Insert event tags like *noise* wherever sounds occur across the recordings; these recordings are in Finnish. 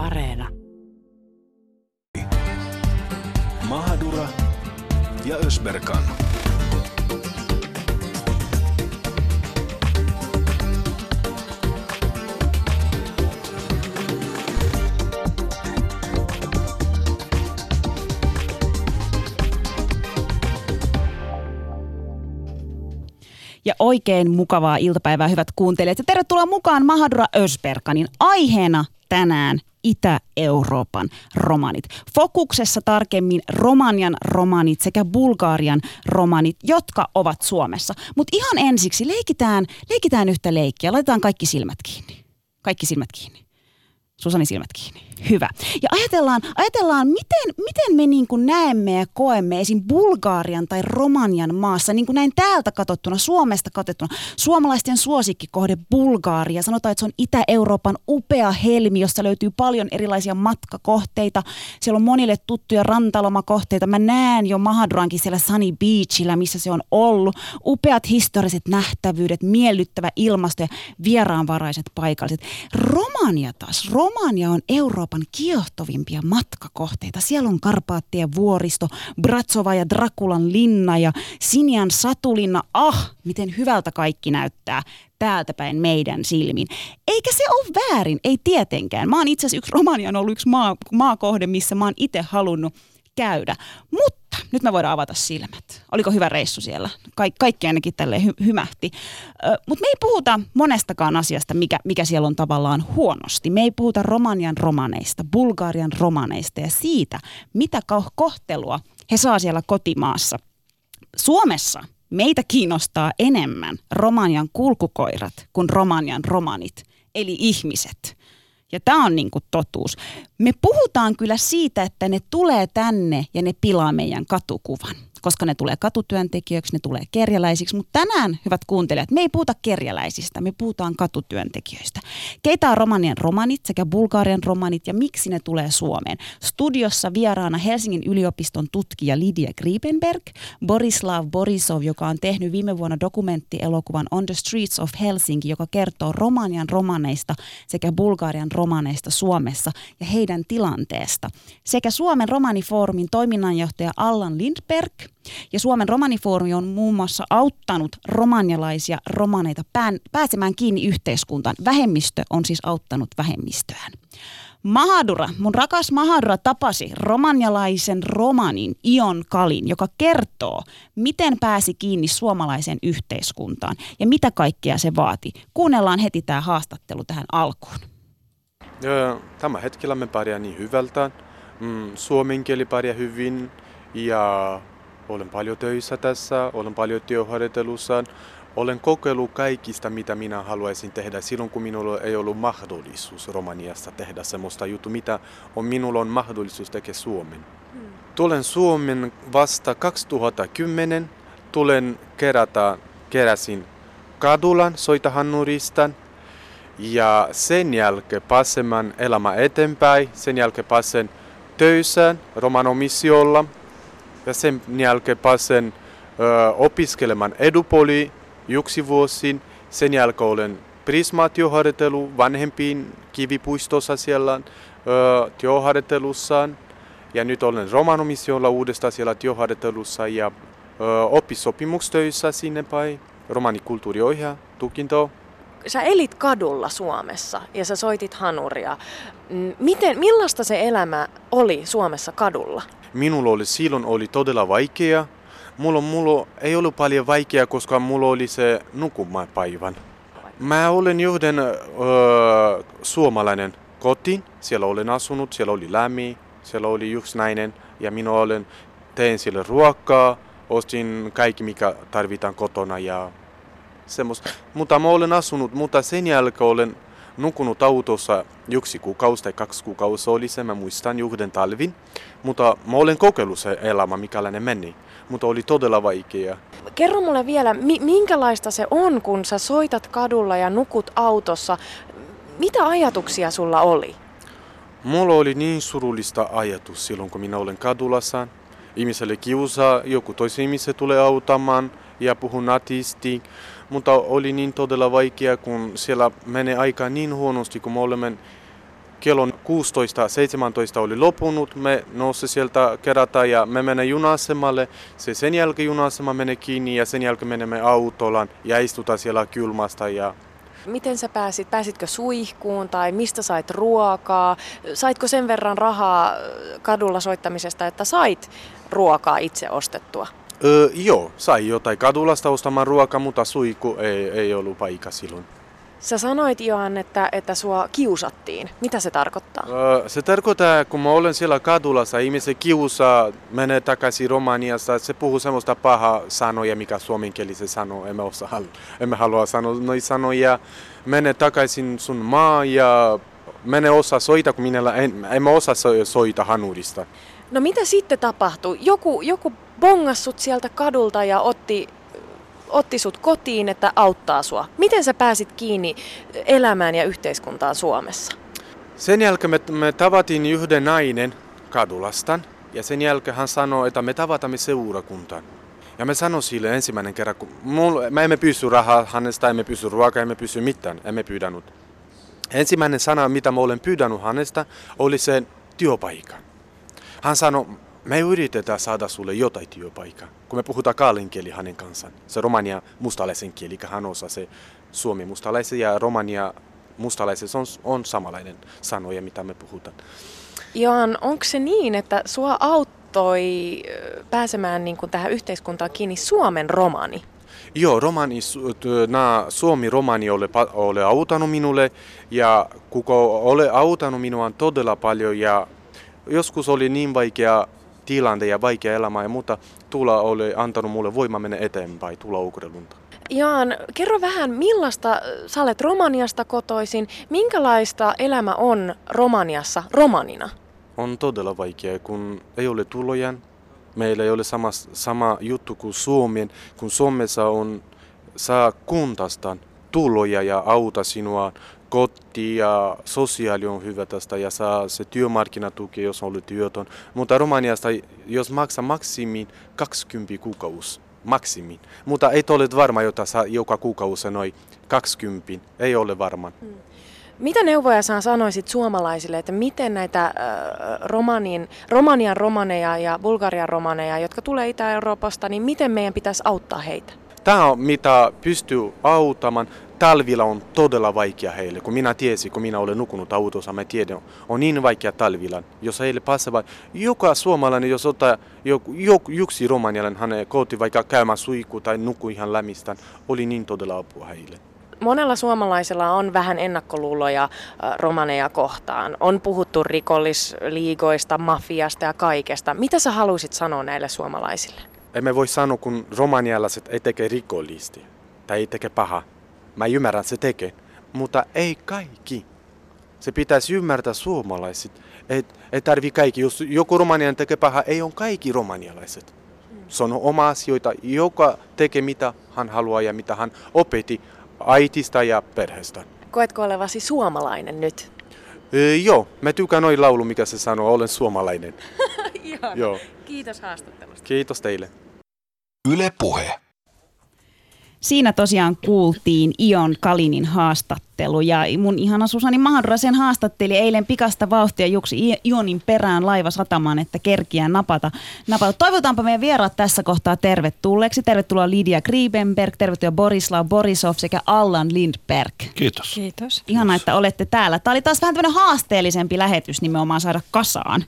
Areena. Mahadura ja Ösberkan. Ja oikein mukavaa iltapäivää, hyvät kuuntelijat. Ja tervetuloa mukaan Mahadura Ösberkanin aiheena tänään Itä-Euroopan romanit. Fokuksessa tarkemmin Romanian romanit sekä Bulgarian romanit, jotka ovat Suomessa. Mutta ihan ensiksi leikitään, leikitään yhtä leikkiä. Laitetaan kaikki silmät kiinni. Kaikki silmät kiinni. Susani silmät kiinni. Hyvä. Ja ajatellaan, ajatellaan miten, miten me niin kuin näemme ja koemme esim. Bulgarian tai Romanian maassa, niin kuin näin täältä katsottuna, Suomesta katsottuna, suomalaisten suosikkikohde Bulgaria. Sanotaan, että se on Itä-Euroopan upea helmi, jossa löytyy paljon erilaisia matkakohteita. Siellä on monille tuttuja rantalomakohteita. Mä näen jo Mahadurankin siellä Sunny Beachillä, missä se on ollut. Upeat historiset nähtävyydet, miellyttävä ilmasto ja vieraanvaraiset paikalliset. Romania taas. Romania on Euroopan kiehtovimpia matkakohteita. Siellä on Karpaattien vuoristo, Bratsova ja Drakulan linna ja Sinian satulinna. Ah, miten hyvältä kaikki näyttää täältä päin meidän silmin. Eikä se ole väärin, ei tietenkään. Mä oon itse asiassa yksi Romania on ollut yksi maa, maakohde, missä mä oon itse halunnut käydä. Mutta nyt me voidaan avata silmät. Oliko hyvä reissu siellä? Kaik, kaikki ainakin tälle hy- hymähti. Mutta me ei puhuta monestakaan asiasta, mikä, mikä siellä on tavallaan huonosti. Me ei puhuta Romanian romaneista, Bulgarian romaneista ja siitä, mitä kohtelua he saa siellä kotimaassa. Suomessa meitä kiinnostaa enemmän Romanian kulkukoirat kuin Romanian romanit, eli ihmiset. Ja tämä on niinku totuus. Me puhutaan kyllä siitä, että ne tulee tänne ja ne pilaa meidän katukuvan koska ne tulee katutyöntekijöiksi, ne tulee kerjäläisiksi. Mutta tänään, hyvät kuuntelijat, me ei puhuta kerjäläisistä, me puhutaan katutyöntekijöistä. Keitä on Romanian romanit sekä Bulgarian romanit ja miksi ne tulee Suomeen? Studiossa vieraana Helsingin yliopiston tutkija Lydia Griebenberg, Borislav Borisov, joka on tehnyt viime vuonna dokumenttielokuvan On the Streets of Helsinki, joka kertoo Romanian romaneista sekä Bulgarian romaneista Suomessa ja heidän tilanteesta. Sekä Suomen romanifoorumin toiminnanjohtaja Allan Lindberg – ja Suomen romanifoorumi on muun muassa auttanut romanialaisia romaneita pään, pääsemään kiinni yhteiskuntaan. Vähemmistö on siis auttanut vähemmistöään. Mahadura, mun rakas Mahadura tapasi romanialaisen romanin Ion Kalin, joka kertoo, miten pääsi kiinni suomalaiseen yhteiskuntaan ja mitä kaikkea se vaati. Kuunnellaan heti tämä haastattelu tähän alkuun. Tämä hetkellä me pärjää niin hyvältä. Mm, suomen kieli pärjää hyvin ja olen paljon töissä tässä, olen paljon työharjoittelussa. Olen kokeillut kaikista, mitä minä haluaisin tehdä silloin, kun minulla ei ollut mahdollisuus Romaniassa tehdä semmoista juttu, mitä on, minulla on mahdollisuus tehdä Suomen. Hmm. Tulen Suomen vasta 2010. Tulen kerätä, keräsin kadulan Soitahannuristan ja sen jälkeen pääsemään elämä eteenpäin. Sen jälkeen pääsen töissä Romanomissiolla ja sen jälkeen pääsen ö, opiskelemaan edupoli yksi vuosin. Sen jälkeen olen prismaatioharjoitelu vanhempiin kivipuistossa siellä ö. Ja nyt olen romanomisiolla uudestaan siellä työharjoittelussa ja ö, oppisopimustöissä sinne päin. Romanikulttuuriohjaa, tukinto. Sä elit kadulla Suomessa ja sä soitit hanuria. Miten, millaista se elämä oli Suomessa kadulla? Minulla oli silloin oli todella vaikea. Mulla, mulla ei ollut paljon vaikeaa, koska mulla oli se nukumapäivän. Mä olen yhden öö, suomalainen kotiin. Siellä olen asunut, siellä oli lämmin, siellä oli yksi nainen ja minä olen tein sille ruokaa, ostin kaikki mikä tarvitaan kotona ja semmoista. Mutta mä olen asunut, mutta sen jälkeen olen nukunut autossa yksi kuukausi tai kaksi kuukausi oli se, mä muistan yhden talvin. Mutta mä olen kokeillut se elämä, mikälainen meni. Mutta oli todella vaikea. Kerro mulle vielä, minkälaista se on, kun sä soitat kadulla ja nukut autossa. Mitä ajatuksia sulla oli? Mulla oli niin surullista ajatus silloin, kun minä olen kadulla. Ihmiselle kiusaa, joku toisen ihmisen tulee autamaan ja puhun natisti. Mutta oli niin todella vaikea, kun siellä menee aika niin huonosti, kun me olemme kello 16-17 oli lopunut, me nousi sieltä kerätä ja me menemme junasemalle. Se sen jälkeen junasema menee kiinni ja sen jälkeen menemme autolan ja istutaan siellä kylmästä ja Miten sä pääsit? Pääsitkö suihkuun tai mistä sait ruokaa? Saitko sen verran rahaa kadulla soittamisesta, että sait ruokaa itse ostettua? Joo, sai jotain kadulasta ostamaan ruokaa, mutta suiku ei, ei ollut paikka silloin. Sä sanoit Johan, että, että sua kiusattiin. Mitä se tarkoittaa? Öö, se tarkoittaa, kun mä olen siellä kadulassa, ihmiset kiusaa, menee takaisin Romaniasta, se puhuu semmoista pahaa sanoja, mikä suomen kieli se sanoo, emme, osaa, emme halua sanoa noita sanoja. Mene takaisin sun maa ja mene osaa soita, kun minä en, en mä osaa soita hanurista. No mitä sitten tapahtui? Joku, joku bongassut sieltä kadulta ja otti otti sut kotiin, että auttaa sua. Miten sä pääsit kiinni elämään ja yhteiskuntaan Suomessa? Sen jälkeen me, me tavattiin yhden nainen kadulastan ja sen jälkeen hän sanoi, että me tavatamme seurakuntaan. Ja me sanoin sille ensimmäinen kerran, kun mulla, me emme pysy rahaa hänestä, emme pysy ruokaa, emme pysy mitään, emme pyydännyt. Ensimmäinen sana, mitä mä olen pyydännyt hänestä, oli se työpaikka. Hän sanoi, me yritetään saada sulle jotain työpaikkaa. Kun me puhutaan kaalin kieli hänen kanssaan, se romania mustalaisen kieli, hän osaa se suomi mustalaisen ja romania mustalaisen, on, on samanlainen sanoja, mitä me puhutaan. Johan, onko se niin, että sua auttoi pääsemään niin kuin tähän yhteiskuntaan kiinni Suomen romani? Joo, romani, na, Suomi romani ole, ole auttanut minulle ja kuka ole auttanut minua todella paljon ja joskus oli niin vaikea tilante ja vaikea elämä ja muuta, tulla oli antanut mulle voima mennä eteenpäin, tulla Ukrelunta. Jaan, kerro vähän, millaista, sä olet Romaniasta kotoisin, minkälaista elämä on Romaniassa romanina? On todella vaikea, kun ei ole tuloja. Meillä ei ole sama, sama juttu kuin Suomen, kun Suomessa on, saa kuntastaan tuloja ja auta sinua koti ja sosiaali on hyvä tästä ja saa se työmarkkinatuki, jos on työtön. Mutta Romaniasta, jos maksaa maksimiin 20 kuukausi, maksimiin. Mutta ei ole varma, jota saa joka kuukausi noin 20, ei ole varma. Hmm. Mitä neuvoja sä sanoisit suomalaisille, että miten näitä äh, romanin, Romanian romaneja ja Bulgarian romaneja, jotka tulee Itä-Euroopasta, niin miten meidän pitäisi auttaa heitä? Tämä on mitä pystyy auttamaan talvilla on todella vaikea heille. Kun minä tiesin, kun minä olen nukunut autossa, mä tiedän, on niin vaikea talvilla. Jos heille passava, joka suomalainen, jos ottaa joku, joku, yksi romanialainen, hän kooti vaikka käymään suiku tai nuku ihan lämistään, oli niin todella apua heille. Monella suomalaisella on vähän ennakkoluuloja romaneja kohtaan. On puhuttu rikollisliigoista, mafiasta ja kaikesta. Mitä sä haluaisit sanoa näille suomalaisille? Emme voi sanoa, kun romanialaiset ei teke rikollisesti tai ei teke paha Mä ymmärrän, se tekee. Mutta ei kaikki. Se pitäisi ymmärtää suomalaiset. Ei, ei tarvi kaikki. Jos joku romanian tekee paha, ei ole kaikki romanialaiset. Se on oma asioita, joka tekee mitä hän haluaa ja mitä hän opetti aitista ja perheestä. Koetko olevasi suomalainen nyt? E, joo, mä tykkään noin laulu, mikä se sanoo, olen suomalainen. *laughs* joo. Kiitos haastattelusta. Kiitos teille. Yle Puhe. Siinä tosiaan kuultiin Ion Kalinin haastattelu ja mun ihana Susani Mahadura sen haastatteli eilen pikasta vauhtia juksi Ionin perään laiva satamaan, että kerkiää napata. napata. Toivotaanpa meidän vieraat tässä kohtaa tervetulleeksi. Tervetuloa Lidia Griebenberg, tervetuloa Borislav Borisov sekä Allan Lindberg. Kiitos. Kiitos. Ihana, että olette täällä. Tämä oli taas vähän tämmöinen haasteellisempi lähetys nimenomaan saada kasaan.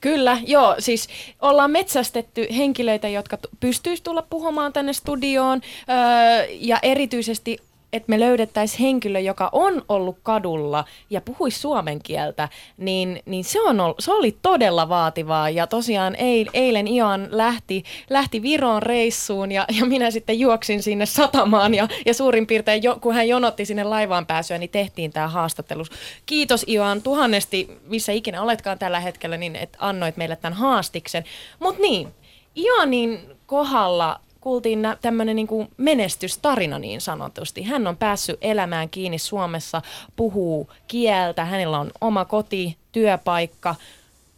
Kyllä, joo. Siis ollaan metsästetty henkilöitä, jotka pystyisivät tulla puhumaan tänne studioon. Öö, ja erityisesti että me löydettäisiin henkilö, joka on ollut kadulla ja puhuisi suomen kieltä, niin, niin se, on ollut, se oli todella vaativaa. Ja tosiaan eil, eilen Ian lähti, lähti Viroon reissuun ja, ja minä sitten juoksin sinne satamaan ja, ja suurin piirtein, jo, kun hän jonotti sinne laivaan pääsyä, niin tehtiin tämä haastattelu. Kiitos Ian tuhannesti, missä ikinä oletkaan tällä hetkellä, niin että annoit meille tämän haastiksen. Mutta niin, Ianin kohdalla kuultiin tämmöinen niin menestystarina niin sanotusti. Hän on päässyt elämään kiinni Suomessa, puhuu kieltä, hänellä on oma koti, työpaikka.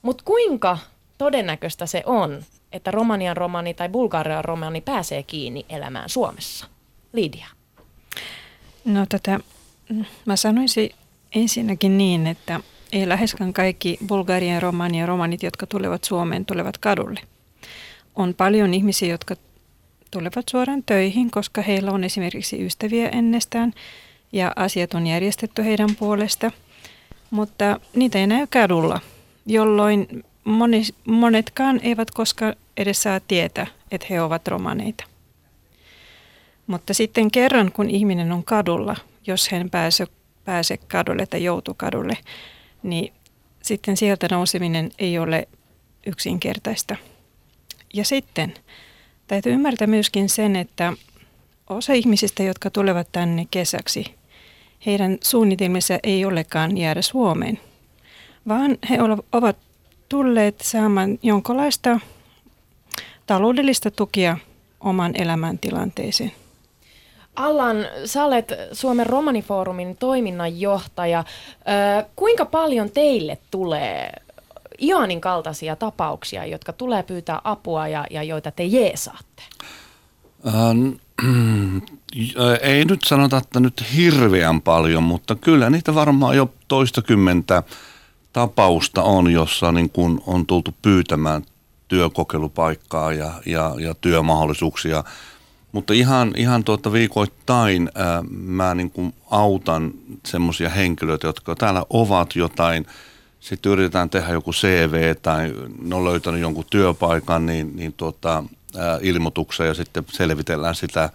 Mutta kuinka todennäköistä se on, että Romanian romani tai Bulgarian romani pääsee kiinni elämään Suomessa? Lidia. No tätä, mä sanoisin Ensinnäkin niin, että ei läheskään kaikki Bulgarian romani ja romanit, jotka tulevat Suomeen, tulevat kadulle. On paljon ihmisiä, jotka tulevat suoraan töihin, koska heillä on esimerkiksi ystäviä ennestään ja asiat on järjestetty heidän puolesta. Mutta niitä ei näy kadulla, jolloin monetkaan eivät koskaan edes saa tietää, että he ovat romaneita. Mutta sitten kerran, kun ihminen on kadulla, jos hän pääsee pääse kadulle tai joutuu kadulle, niin sitten sieltä nouseminen ei ole yksinkertaista. Ja sitten täytyy ymmärtää myöskin sen, että osa ihmisistä, jotka tulevat tänne kesäksi, heidän suunnitelmissa ei olekaan jäädä Suomeen, vaan he ovat tulleet saamaan jonkinlaista taloudellista tukia oman elämäntilanteeseen. Allan, sä olet Suomen romanifoorumin toiminnanjohtaja. kuinka paljon teille tulee Ioanin kaltaisia tapauksia, jotka tulee pyytää apua ja, ja joita te jeesaatte? Ähm, ei nyt sanota, että nyt hirveän paljon, mutta kyllä niitä varmaan jo toistakymmentä tapausta on, jossa niin kun on tultu pyytämään työkokeilupaikkaa ja, ja, ja työmahdollisuuksia. Mutta ihan, ihan tuota viikoittain ää, mä niin kuin autan semmoisia henkilöitä, jotka täällä ovat jotain, sitten yritetään tehdä joku CV tai ne on löytänyt jonkun työpaikan, niin, niin tuota, ilmoituksen ja sitten selvitellään sitä.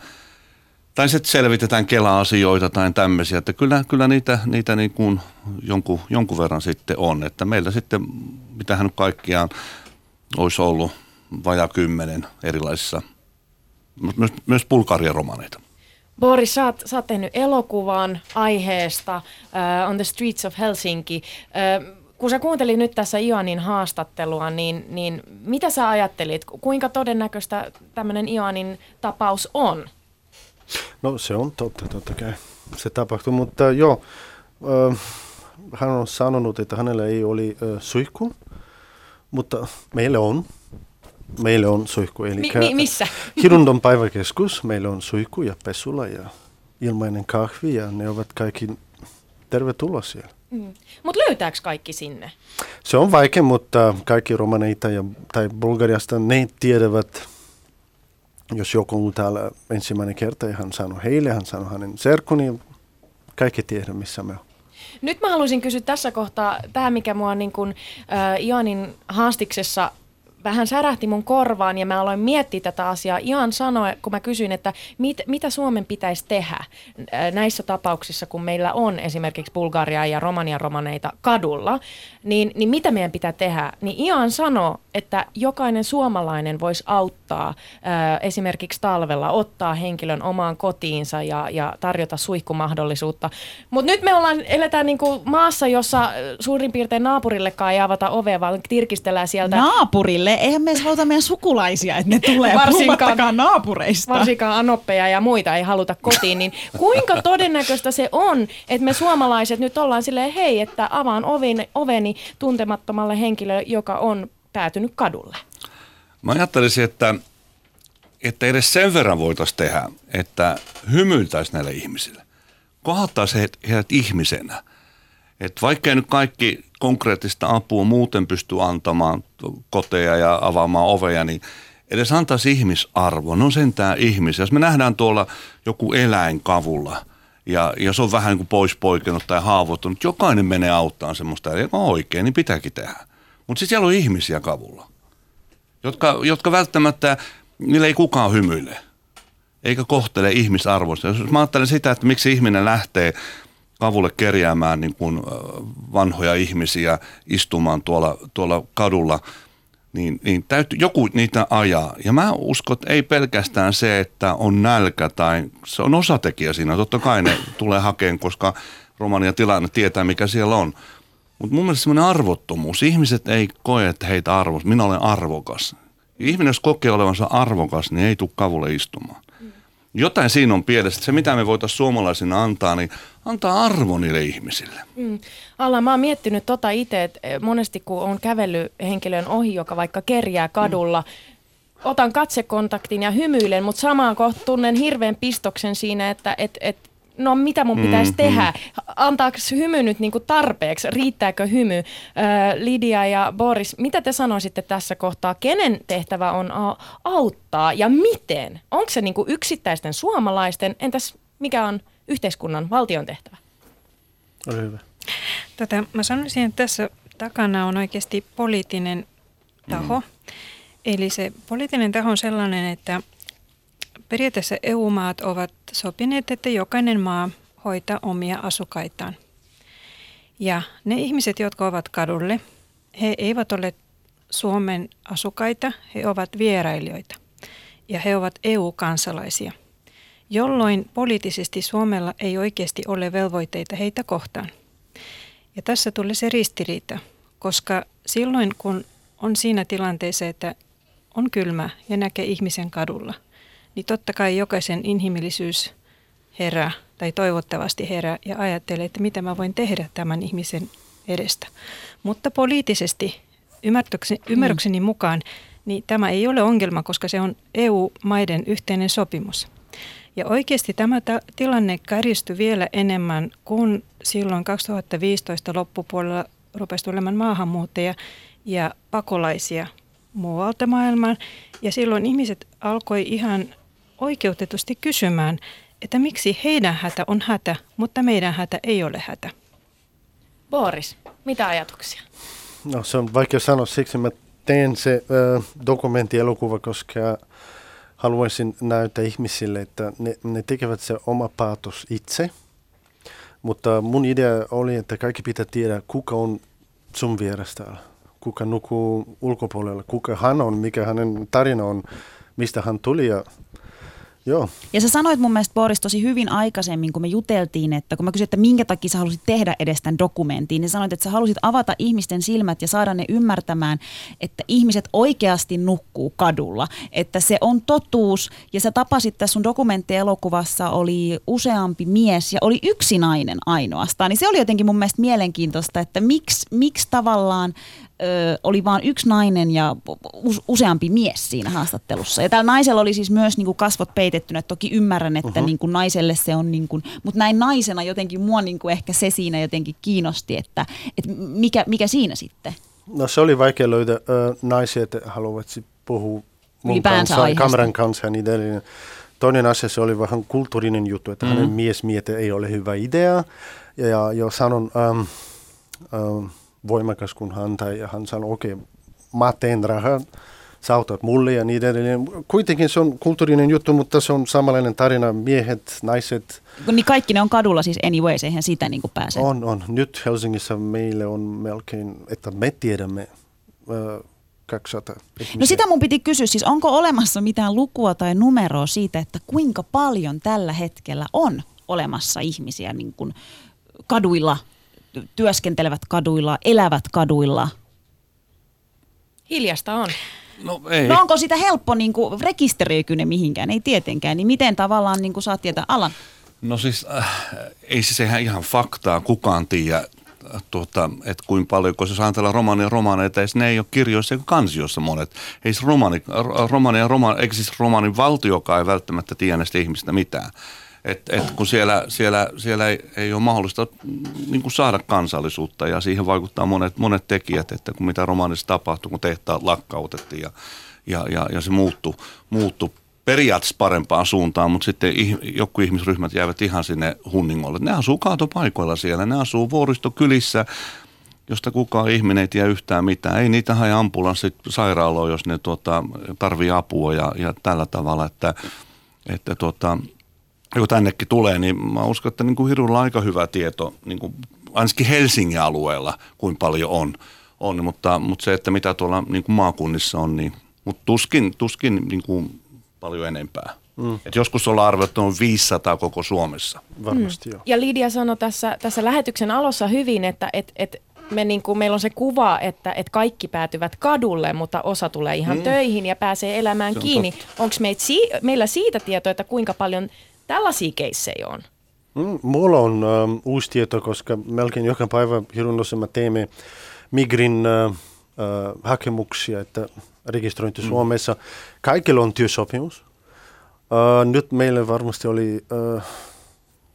Tai sitten selvitetään Kela-asioita tai tämmöisiä, että kyllä, kyllä niitä, niitä niin kuin jonkun, jonkun verran sitten on. Että meillä sitten, mitähän kaikkiaan olisi ollut vajaa kymmenen erilaisissa, myös, myös Bulgarian romaneita. Boris, sä oot, sä oot tehnyt elokuvan aiheesta uh, On the Streets of Helsinki. Uh, kun sä kuuntelin nyt tässä Ioanin haastattelua, niin, niin mitä sä ajattelit? Kuinka todennäköistä tämmöinen Ioanin tapaus on? No se on totta, totta kai. Se tapahtuu, mutta joo, uh, hän on sanonut, että hänellä ei oli uh, suihku, mutta meillä on. Meillä on suihku. Eli mi, mi, missä? *laughs* Hirundon päiväkeskus. Meillä on suihku ja pesula ja ilmainen kahvi ja ne ovat kaikki tervetuloa siellä. Mm. Mutta löytääkö kaikki sinne? Se on vaikea, mutta kaikki romaneita ja, tai Bulgariasta ne tiedävät, jos joku on täällä ensimmäinen kerta ja hän sanoo heille, hän sanoo hänen serkuni, kaikki tiedä missä me on. Nyt mä haluaisin kysyä tässä kohtaa, tämä mikä mua niin kun, äh, Ianin haastiksessa vähän särähti mun korvaan ja mä aloin miettiä tätä asiaa. Ian sanoi, kun mä kysyin, että mit, mitä Suomen pitäisi tehdä näissä tapauksissa, kun meillä on esimerkiksi Bulgaria ja Romania romaneita kadulla, niin, niin mitä meidän pitää tehdä? Niin Ian sanoi, että jokainen suomalainen voisi auttaa ää, esimerkiksi talvella, ottaa henkilön omaan kotiinsa ja, ja tarjota suihkumahdollisuutta. Mutta nyt me ollaan, eletään niinku maassa, jossa suurin piirtein naapurillekaan ei avata ovea, vaan tirkistellään sieltä. Naapurille? Eihän me haluta meidän sukulaisia, että ne tulee varsinkaan naapureista. Varsinkaan anoppeja ja muita ei haluta kotiin. Niin kuinka todennäköistä se on, että me suomalaiset nyt ollaan silleen, hei, että avaan oveni, oveni tuntemattomalle henkilölle, joka on päätynyt kadulle? Mä ajattelisin, että, että edes sen verran voitaisiin tehdä, että hymyiltäisiin näille ihmisille. Kohattaisiin heidät, ihmisenä. Että vaikka nyt kaikki konkreettista apua muuten pysty antamaan koteja ja avaamaan oveja, niin edes antaisi ihmisarvo. No sentään ihmisiä. Jos me nähdään tuolla joku eläin kavulla ja, ja se on vähän niin kuin pois poikenut tai haavoittunut, jokainen menee auttaa semmoista, joka on oikein, niin pitääkin tehdä. Mutta sitten siellä on ihmisiä kavulla, jotka, jotka välttämättä, niillä ei kukaan hymyile, eikä kohtele ihmisarvoista. Jos mä ajattelen sitä, että miksi ihminen lähtee kavulle kerjäämään niin kuin vanhoja ihmisiä istumaan tuolla, tuolla kadulla, niin, niin täytyy, joku niitä ajaa. Ja mä uskon, että ei pelkästään se, että on nälkä tai se on osatekijä siinä. Totta kai ne tulee hakeen, koska Romania tilanne tietää, mikä siellä on. Mutta mun mielestä semmoinen arvottomuus. Ihmiset ei koe, että heitä arvos. Minä olen arvokas. Ihminen, jos kokee olevansa arvokas, niin ei tule kavulle istumaan. Jotain siinä on pielessä. Se, mitä me voitaisiin suomalaisina antaa, niin antaa arvo niille ihmisille. Mm. Alla, mä oon miettinyt tota itse, että eh, monesti kun on kävellyt henkilön ohi, joka vaikka kerjää kadulla, mm. otan katsekontaktin ja hymyilen, mutta samaan kohtaan tunnen hirveän pistoksen siinä, että et, et no mitä mun pitäisi mm, tehdä, antaako hymy nyt niinku tarpeeksi, riittääkö hymy. Ö, Lidia ja Boris, mitä te sanoisitte tässä kohtaa, kenen tehtävä on auttaa ja miten? Onko se niinku yksittäisten suomalaisten, entäs mikä on yhteiskunnan, valtion tehtävä? Ole hyvä. Tätä, mä sanoisin, että tässä takana on oikeasti poliittinen taho. Mm. Eli se poliittinen taho on sellainen, että periaatteessa EU-maat ovat sopineet, että jokainen maa hoitaa omia asukaitaan. Ja ne ihmiset, jotka ovat kadulle, he eivät ole Suomen asukkaita, he ovat vierailijoita ja he ovat EU-kansalaisia, jolloin poliittisesti Suomella ei oikeasti ole velvoitteita heitä kohtaan. Ja tässä tulee se ristiriita, koska silloin kun on siinä tilanteessa, että on kylmä ja näkee ihmisen kadulla, niin totta kai jokaisen inhimillisyys herää tai toivottavasti herää ja ajattelee, että mitä mä voin tehdä tämän ihmisen edestä. Mutta poliittisesti ymmärrykseni, mm. mukaan niin tämä ei ole ongelma, koska se on EU-maiden yhteinen sopimus. Ja oikeasti tämä ta- tilanne kärjistyi vielä enemmän, kun silloin 2015 loppupuolella rupesi tulemaan maahanmuuttajia ja pakolaisia muualta maailmaan. Ja silloin ihmiset alkoi ihan oikeutetusti kysymään, että miksi heidän hätä on hätä, mutta meidän hätä ei ole hätä. Boris, mitä ajatuksia? No se on vaikea sanoa, siksi mä teen se äh, dokumenttielokuva, koska haluaisin näyttää ihmisille, että ne, ne tekevät se oma päätös itse. Mutta mun idea oli, että kaikki pitää tiedä, kuka on sun vierestä kuka nukkuu ulkopuolella, kuka hän on, mikä hänen tarina on, mistä hän tuli ja Joo. Ja sä sanoit mun mielestä Boris tosi hyvin aikaisemmin, kun me juteltiin, että kun mä kysyin, että minkä takia sä halusit tehdä edes tämän dokumentin, niin sanoit, että sä halusit avata ihmisten silmät ja saada ne ymmärtämään, että ihmiset oikeasti nukkuu kadulla, että se on totuus. Ja sä tapasit tässä sun dokumenttielokuvassa oli useampi mies ja oli yksi nainen ainoastaan. Niin se oli jotenkin mun mielestä mielenkiintoista, että miksi, miksi tavallaan ö, oli vain yksi nainen ja useampi mies siinä haastattelussa. Ja tällä naisella oli siis myös niin kuin kasvot peitettynä. Toki ymmärrän, että uh-huh. niin kuin naiselle se on, niin kuin, mutta näin naisena jotenkin mua niin kuin ehkä se siinä jotenkin kiinnosti, että, että mikä, mikä siinä sitten? No se oli vaikea löytää ö, naisia, että haluavat puhua mun kanssa, aiheesta. kameran kanssa ja niin edelleen. Toinen asia se oli vähän kulttuurinen juttu, että mm-hmm. hänen miesmiete ei ole hyvä idea. Ja, ja jo sanon, ähm, ähm, voimakas kuin hän, tai hän sanoi, okei, okay, mä teen rahaa, sä autat mulle ja niin edelleen. Kuitenkin se on kulttuurinen juttu, mutta se on samanlainen tarina, miehet, naiset. Niin kaikki ne on kadulla siis anyways, eihän sitä niin pääse. On, on. Nyt Helsingissä meille on melkein, että me tiedämme, äh, 200 ihmisiä. No sitä mun piti kysyä, siis onko olemassa mitään lukua tai numeroa siitä, että kuinka paljon tällä hetkellä on olemassa ihmisiä niin kuin kaduilla työskentelevät kaduilla, elävät kaduilla? Hiljasta on. No, ei. no onko sitä helppo, niin kuin, rekisteröiky ne mihinkään? Ei tietenkään. Niin miten tavallaan niin kuin saat tietää alan? No siis äh, ei se sehän ihan faktaa kukaan tiedä, tuota, että kuinka paljon, kun se ajatellaan romania romaneita, edes ne ei ole kirjoissa eikä kansiossa monet. Ei se romani, romani ja romani, eikä siis romanin valtiokaan ei välttämättä tiedä näistä ihmistä mitään. Et, et kun siellä, siellä, siellä ei, ei ole mahdollista niin kuin saada kansallisuutta ja siihen vaikuttaa monet, monet tekijät, että kun mitä romaanissa tapahtui, kun tehtaat lakkautettiin ja, ja, ja, ja se muuttui, muuttui periaatteessa parempaan suuntaan, mutta sitten joku ihmisryhmät jäävät ihan sinne hunningolle. Ne asuu kaatopaikoilla siellä, ne asuu vuoristokylissä, josta kukaan ihminen ei tiedä yhtään mitään. Ei niitä hae ambulanssit sairaaloon, jos ne tuota, tarvii apua ja, ja tällä tavalla, että, että tuota, kun tännekin tulee, niin mä uskon, että niin kuin Hirulla on aika hyvä tieto, niin kuin ainakin Helsingin alueella, kuin paljon on. on mutta, mutta se, että mitä tuolla niin kuin maakunnissa on, niin mutta tuskin, tuskin niin kuin paljon enempää. Mm. Et joskus ollaan arvioitu on 500 koko Suomessa. Varmasti mm. joo. Ja Lidia sanoi tässä, tässä lähetyksen alussa hyvin, että et, et me niin kuin, meillä on se kuva, että, että kaikki päätyvät kadulle, mutta osa tulee ihan mm. töihin ja pääsee elämään kiinni. Onko meillä siitä tietoa, että kuinka paljon Tällaisia keissejä on. Mm, mulla on äh, uusi tieto, koska melkein joka päivä Hirunnossa me teemme Migrin äh, äh, hakemuksia, että rekisteröinti mm. Suomessa. Kaikilla on työsopimus. Äh, nyt meillä varmasti oli äh,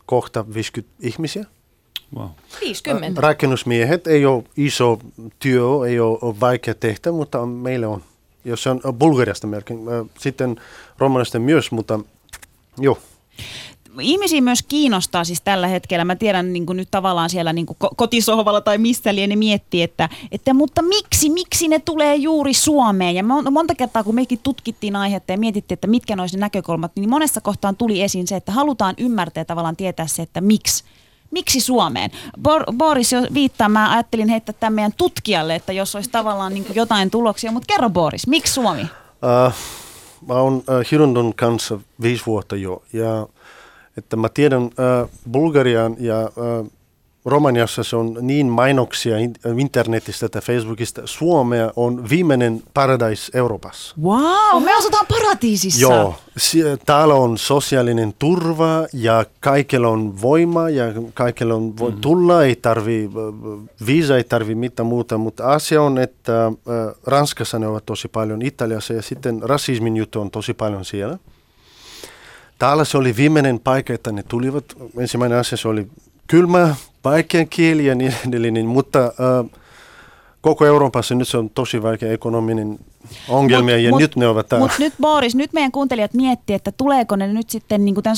kohta 50 ihmisiä. Wow. 50. Rakennusmiehet ei ole iso työ, ei ole, vaikea tehdä, mutta meillä on. Jos se on Bulgariasta melkein. Äh, Sitten romanista myös, mutta joo. ihmisiä myös kiinnostaa siis tällä hetkellä, mä tiedän niin kuin nyt tavallaan siellä niin kuin ko- kotisohvalla tai missä liian ne miettii, että, että mutta miksi, miksi ne tulee juuri Suomeen? Ja mon- monta kertaa kun mekin tutkittiin aihetta ja mietittiin, että mitkä ne olisi ne näkökulmat, niin monessa kohtaan tuli esiin se, että halutaan ymmärtää ja tavallaan tietää se, että miksi. Miksi Suomeen? Bor- Boris jo viittaa, mä ajattelin heittää tämän meidän tutkijalle, että jos olisi tavallaan niin jotain tuloksia, mutta kerro Boris, miksi Suomi? Uh, mä oon uh, Hirondon kanssa viisi vuotta jo. Ja että mä tiedän uh, Bulgarian ja uh, Romaniassa se on niin mainoksia in- internetistä tai Facebookista. Suomea on viimeinen paradise Euroopassa. Wow, me asutaan paratiisissa. Joo, täällä on sosiaalinen turva ja kaikilla on voima ja kaikilla on voi tulla, ei tarvi, äh, viisa ei tarvi mitään muuta, mutta asia on, että äh, Ranskassa ne ovat tosi paljon, Italiassa ja sitten rasismin juttu on tosi paljon siellä. Täällä se oli viimeinen paikka, että ne tulivat. Ensimmäinen asia se oli kylmä, vaikea kieli ja niin edelleen, mutta äh, koko Euroopassa nyt se on tosi vaikea ekonominen ongelmia ja nyt ne ovat täällä. Mutta nyt Boris, nyt meidän kuuntelijat miettii, että tuleeko ne nyt sitten niin tämän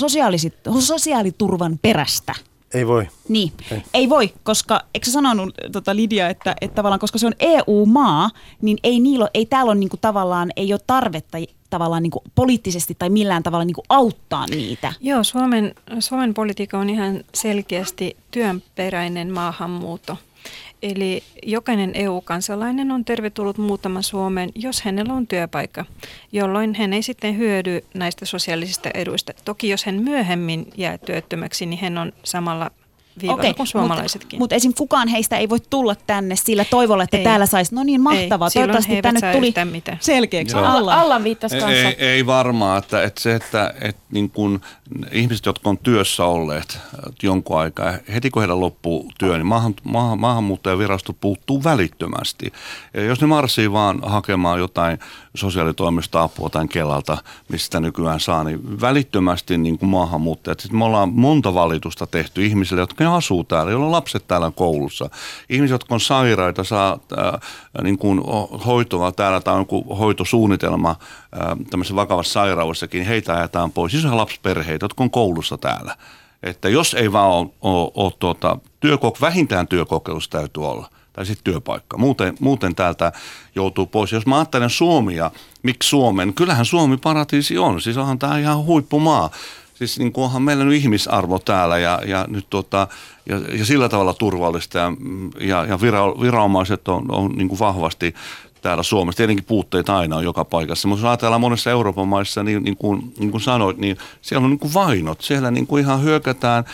sosiaaliturvan perästä. Ei voi. Niin, ei, Ei. voi, koska, eikö sä sanonut tota Lidia, että, että tavallaan, koska se on EU-maa, niin ei, niillä, ole- ei täällä ole niinku tavallaan, ei ole tarvetta tavallaan niinku poliittisesti tai millään tavalla niinku auttaa niitä. Joo, Suomen, Suomen politiikka on ihan selkeästi työnperäinen maahanmuutto. Eli jokainen EU-kansalainen on tervetullut muuttamaan Suomeen, jos hänellä on työpaikka, jolloin hän ei sitten hyödy näistä sosiaalisista eduista. Toki jos hän myöhemmin jää työttömäksi, niin hän on samalla viivalla kuin suomalaisetkin. Mutta esim. kukaan heistä ei voi tulla tänne sillä toivolla, että Ei. täällä saisi, no niin mahtavaa, Ei, toivottavasti tänne tuli selkeäksi. Joo. Alla. Allan viittasi kanssa. Ei, ei varmaan, että, että se, että, että niin kun ihmiset, jotka on työssä olleet äh, jonkun aikaa, heti kun heidän loppuu työ, niin maahan, maahan, maahanmuuttajavirasto puuttuu välittömästi. Ja jos ne marssii vaan hakemaan jotain sosiaalitoimista apua tai Kelalta, mistä nykyään saa, niin välittömästi niin kuin maahanmuuttajat. Sitten me ollaan monta valitusta tehty ihmisille, jotka asuu täällä, joilla on lapset täällä koulussa. Ihmiset, jotka on sairaita, saa äh, niin kuin hoitoa täällä tai on hoitosuunnitelma äh, tämmöisessä vakavassa sairaudessakin, heitä ajetaan pois. On lapsiperheitä, jotka on koulussa täällä. Että jos ei vaan ole, ole, ole tuota, työkok, vähintään työkokeilussa täytyy olla, tai sitten työpaikka. Muuten, muuten täältä joutuu pois. Jos mä ajattelen Suomia, miksi Suomen? Kyllähän Suomi paratiisi on. Siis onhan tämä ihan huippumaa. Siis niin kuin onhan meillä nyt ihmisarvo täällä ja, ja, nyt tota, ja, ja sillä tavalla turvallista ja, ja, ja vira, viranomaiset on, on niin kuin vahvasti täällä Suomessa. Tietenkin puutteita aina on joka paikassa, mutta jos ajatellaan monessa Euroopan maissa, niin, niin, kuin, niin kuin sanoit, niin siellä on niin kuin vainot. Siellä niin kuin ihan hyökätään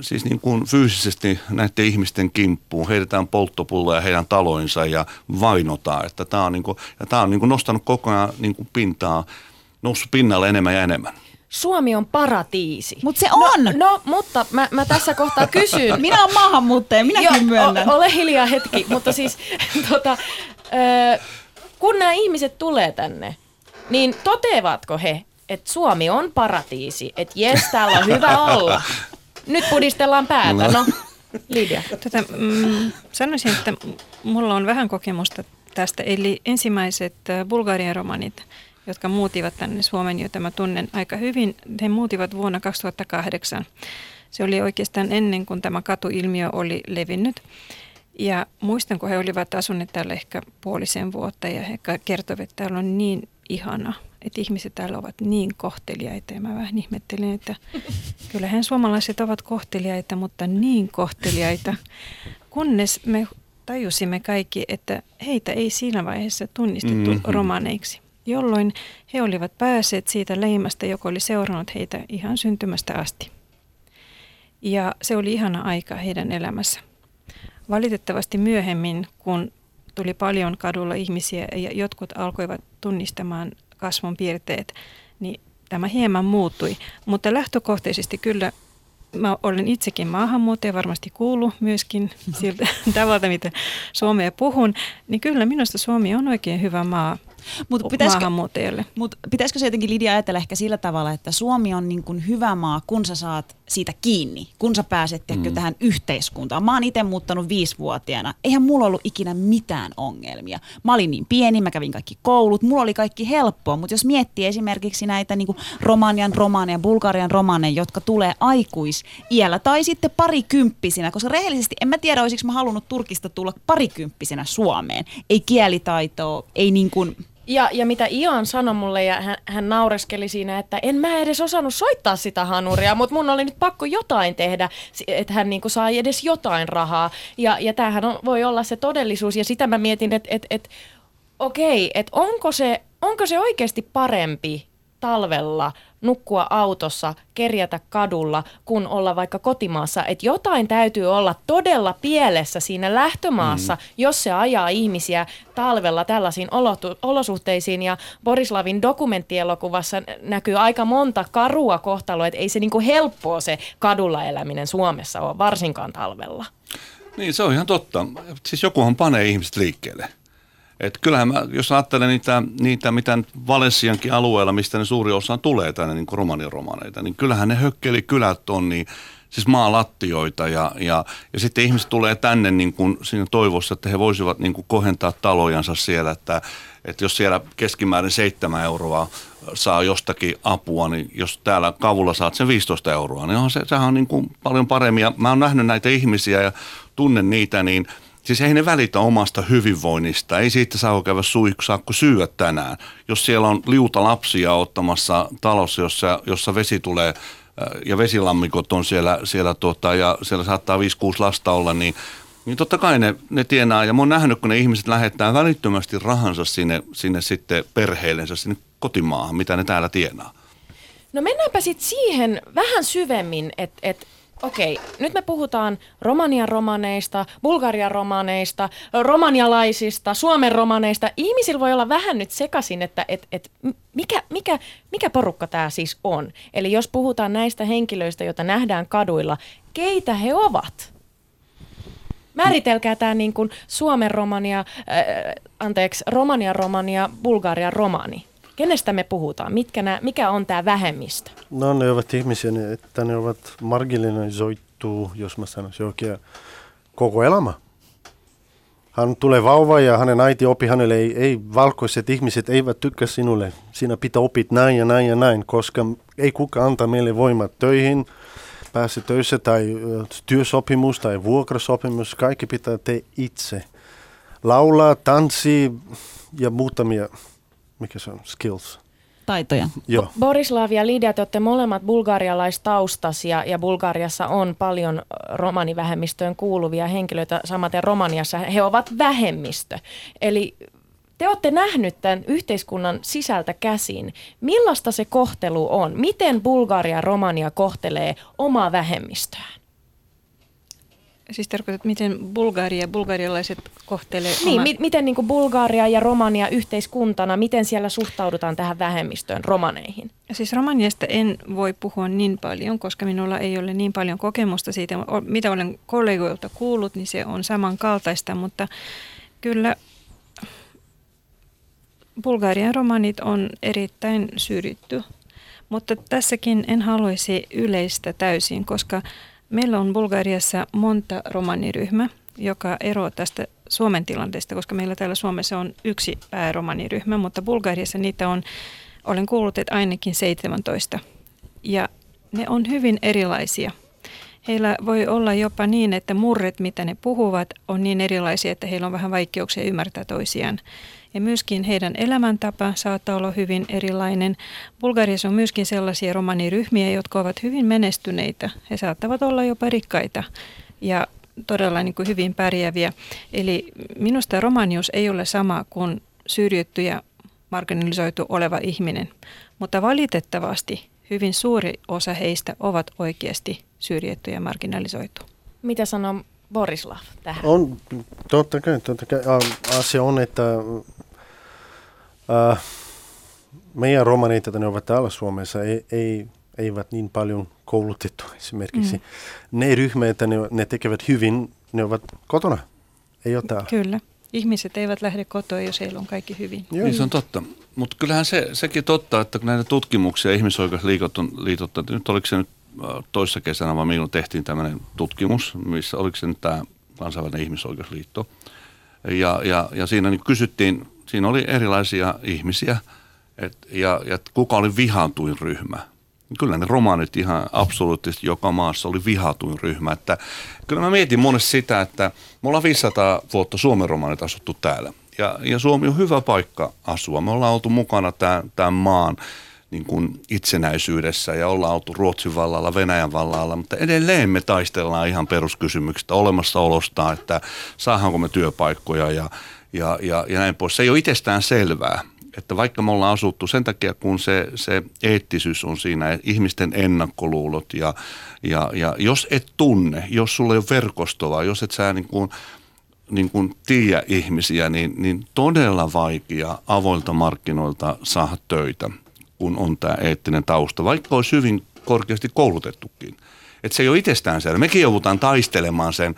siis niin kuin fyysisesti näiden ihmisten kimppuun, heitetään polttopulloja heidän taloinsa ja vainotaan. Että tämä on, niin kuin, ja tämä on niin kuin nostanut koko ajan niin kuin pintaa, noussut pinnalle enemmän ja enemmän. Suomi on paratiisi. Mutta se on! No, no mutta mä, mä tässä kohtaa kysyn. *laughs* Minä olen maahanmuuttaja, minäkin Joo, myönnän. O, ole hiljaa hetki, mutta siis *laughs* tota, ö, kun nämä ihmiset tulee tänne, niin toteavatko he, että Suomi on paratiisi, että jes, täällä on hyvä olla. Nyt pudistellaan päätä, no. Lidia. Tota, mm, sanoisin, että mulla on vähän kokemusta tästä. Eli ensimmäiset Bulgarian romanit, jotka muutivat tänne Suomen, joita mä tunnen aika hyvin, he muutivat vuonna 2008. Se oli oikeastaan ennen kuin tämä katuilmiö oli levinnyt. Ja muistan, kun he olivat asuneet täällä ehkä puolisen vuotta ja he kertoivat, että täällä on niin ihana, että ihmiset täällä ovat niin kohteliaita. Ja mä vähän ihmettelin, että *laughs* kyllähän suomalaiset ovat kohteliaita, mutta niin kohteliaita, kunnes me tajusimme kaikki, että heitä ei siinä vaiheessa tunnistettu Mhm. romaneiksi, jolloin he olivat päässeet siitä leimasta, joka oli seurannut heitä ihan syntymästä asti. Ja se oli ihana aika heidän elämässä. Valitettavasti myöhemmin, kun tuli paljon kadulla ihmisiä ja jotkut alkoivat tunnistamaan kasvon piirteet, niin tämä hieman muuttui. Mutta lähtökohtaisesti kyllä mä olen itsekin maahanmuuttaja, varmasti kuulu myöskin siltä *laughs* tavalta, mitä Suomea puhun, niin kyllä minusta Suomi on oikein hyvä maa Mutta pitäisikö, mut pitäisikö se jotenkin Lidia ajatella ehkä sillä tavalla, että Suomi on niin kuin hyvä maa, kun sä saat siitä kiinni, kun sä pääset mm. tähän yhteiskuntaan. Mä oon itse muuttanut viisivuotiaana. Eihän mulla ollut ikinä mitään ongelmia. Mä olin niin pieni, mä kävin kaikki koulut, mulla oli kaikki helppoa, mutta jos miettii esimerkiksi näitä niin Romanian romaneja, Bulgarian romaneja, jotka tulee aikuisiällä tai sitten parikymppisinä, koska rehellisesti en mä tiedä, olisiko mä halunnut Turkista tulla parikymppisenä Suomeen. Ei kielitaitoa, ei niin kuin ja, ja mitä Ian sanoi mulle, ja hän, hän naureskeli siinä, että en mä edes osannut soittaa sitä hanuria, mutta mun oli nyt pakko jotain tehdä, että hän niinku sai edes jotain rahaa. Ja, ja tämähän on, voi olla se todellisuus, ja sitä mä mietin, että et, et, okei, että onko se, onko se oikeasti parempi talvella nukkua autossa, kerjätä kadulla, kun olla vaikka kotimaassa. Että jotain täytyy olla todella pielessä siinä lähtömaassa, mm. jos se ajaa ihmisiä talvella tällaisiin olosuhteisiin. Ja Borislavin dokumenttielokuvassa näkyy aika monta karua kohtaloa, että ei se niinku helppoa se kadulla eläminen Suomessa ole, varsinkaan talvella. Niin, se on ihan totta. Siis jokuhan panee ihmiset liikkeelle. Et kyllähän mä, jos ajattelen niitä, niitä mitä Valenssiankin alueella, mistä ne suuri osa tulee tänne niin romanian romaneita, niin kyllähän ne hökkeli kylät on niin, siis maalattioita ja, ja, ja sitten ihmiset tulee tänne niin kuin siinä toivossa, että he voisivat niin kuin kohentaa talojansa siellä, että, että jos siellä keskimäärin 7 euroa saa jostakin apua, niin jos täällä kavulla saat sen 15 euroa, niin on se, sehän on niin kuin paljon paremmin. Ja mä oon nähnyt näitä ihmisiä ja tunnen niitä, niin – Siis ei ne välitä omasta hyvinvoinnista, ei siitä saa käydä saakko syyä tänään. Jos siellä on liuta lapsia ottamassa talossa, jossa, jossa vesi tulee äh, ja vesilammikot on siellä, siellä tota, ja siellä saattaa 5-6 lasta olla, niin niin totta kai ne, ne tienaa, ja mä oon nähnyt, kun ne ihmiset lähettää välittömästi rahansa sinne, sinne sitten perheellensä, sinne kotimaahan, mitä ne täällä tienaa. No mennäänpä sitten siihen vähän syvemmin, että et okei, nyt me puhutaan Romanian romaneista, Bulgarian romaneista, romanialaisista, Suomen romaneista. Ihmisillä voi olla vähän nyt sekaisin, että et, et, mikä, mikä, mikä porukka tämä siis on. Eli jos puhutaan näistä henkilöistä, joita nähdään kaduilla, keitä he ovat? Määritelkää tämä niin kuin Suomen romania, äh, anteeksi, Romanian romania, Bulgarian romani. Kenestä me puhutaan? Mitkä nää, mikä on tämä vähemmistö? No ne ovat ihmisiä, että ne ovat marginalisoitu, jos mä sanoisin oikein, koko elämä. Hän tulee vauva ja hänen äiti opi hänelle, ei, ei valkoiset ihmiset eivät tykkää sinulle. Sinä pitää opit näin ja näin ja näin, koska ei kukaan anta meille voimat töihin, pääse töissä tai työsopimus tai vuokrasopimus, kaikki pitää te itse. Laulaa, tanssi ja muutamia mikä se on, skills. Taitoja. Joo. Borislav ja Lidia, te olette molemmat bulgarialaistaustas ja, ja Bulgariassa on paljon romanivähemmistöön kuuluvia henkilöitä, samaten Romaniassa he ovat vähemmistö. Eli te olette nähnyt tämän yhteiskunnan sisältä käsin. Millaista se kohtelu on? Miten Bulgaria ja Romania kohtelee omaa vähemmistöään? Siis tarkoitat, miten Bulgaria, bulgarialaiset kohtelee Niin, oma... mi- miten niin kuin Bulgaria ja Romania yhteiskuntana, miten siellä suhtaudutaan tähän vähemmistöön, romaneihin? Siis Romaniasta en voi puhua niin paljon, koska minulla ei ole niin paljon kokemusta siitä. Mitä olen kollegoilta kuullut, niin se on samankaltaista, mutta kyllä Bulgarian romanit on erittäin syrjitty. Mutta tässäkin en haluaisi yleistä täysin, koska Meillä on Bulgariassa monta romaniryhmä, joka eroaa tästä Suomen tilanteesta, koska meillä täällä Suomessa on yksi pääromaniryhmä, mutta Bulgariassa niitä on, olen kuullut, että ainakin 17. Ja ne on hyvin erilaisia. Heillä voi olla jopa niin, että murret, mitä ne puhuvat, on niin erilaisia, että heillä on vähän vaikeuksia ymmärtää toisiaan. Ja myöskin heidän elämäntapa saattaa olla hyvin erilainen. Bulgariassa on myöskin sellaisia romaniryhmiä, jotka ovat hyvin menestyneitä. He saattavat olla jopa rikkaita ja todella niin kuin hyvin pärjääviä. Eli minusta romanius ei ole sama kuin syrjitty ja marginalisoitu oleva ihminen. Mutta valitettavasti hyvin suuri osa heistä ovat oikeasti syrjitty ja marginalisoitu. Mitä sanoo Borislav tähän? On, totta kai, totta kai. Asia on, että äh, meidän romanit, ne ovat täällä Suomessa, ei, ei, eivät niin paljon koulutettu esimerkiksi. Mm. Ne ryhmät, että ne, ne tekevät hyvin, ne ovat kotona, ei ole täällä. Kyllä. Ihmiset eivät lähde kotoa, jos heillä on kaikki hyvin. Joo. Niin se on totta. Mutta kyllähän se, sekin totta, että kun näitä tutkimuksia ihmisoikeusliitot on liitottu, nyt oliko se nyt toissa kesänä, vaan milloin tehtiin tämmöinen tutkimus, missä oliko se nyt tämä kansainvälinen ihmisoikeusliitto. Ja, ja, ja siinä niin kysyttiin, siinä oli erilaisia ihmisiä, et, ja, ja kuka oli vihantuin ryhmä. Kyllä ne romaanit ihan absoluuttisesti joka maassa oli vihatuin ryhmä. Että, kyllä mä mietin monesti sitä, että me ollaan 500 vuotta Suomen romaanit asuttu täällä. Ja, ja Suomi on hyvä paikka asua. Me ollaan oltu mukana tämän, tämän maan niin kuin itsenäisyydessä ja ollaan oltu Ruotsin vallalla, Venäjän vallalla, mutta edelleen me taistellaan ihan peruskysymyksistä olemassaolosta, että saadaanko me työpaikkoja ja, ja, ja, ja näin pois. Se ei ole itsestään selvää, että vaikka me ollaan asuttu sen takia, kun se, se eettisyys on siinä, ihmisten ennakkoluulot ja, ja, ja jos et tunne, jos sulla ei ole verkostoa, jos et sä niin kuin, niin kuin tiedä ihmisiä, niin, niin todella vaikea avoilta markkinoilta saada töitä – kun on tämä eettinen tausta, vaikka olisi hyvin korkeasti koulutettukin. Että se ei ole itsestäänselvä. Mekin joudutaan taistelemaan sen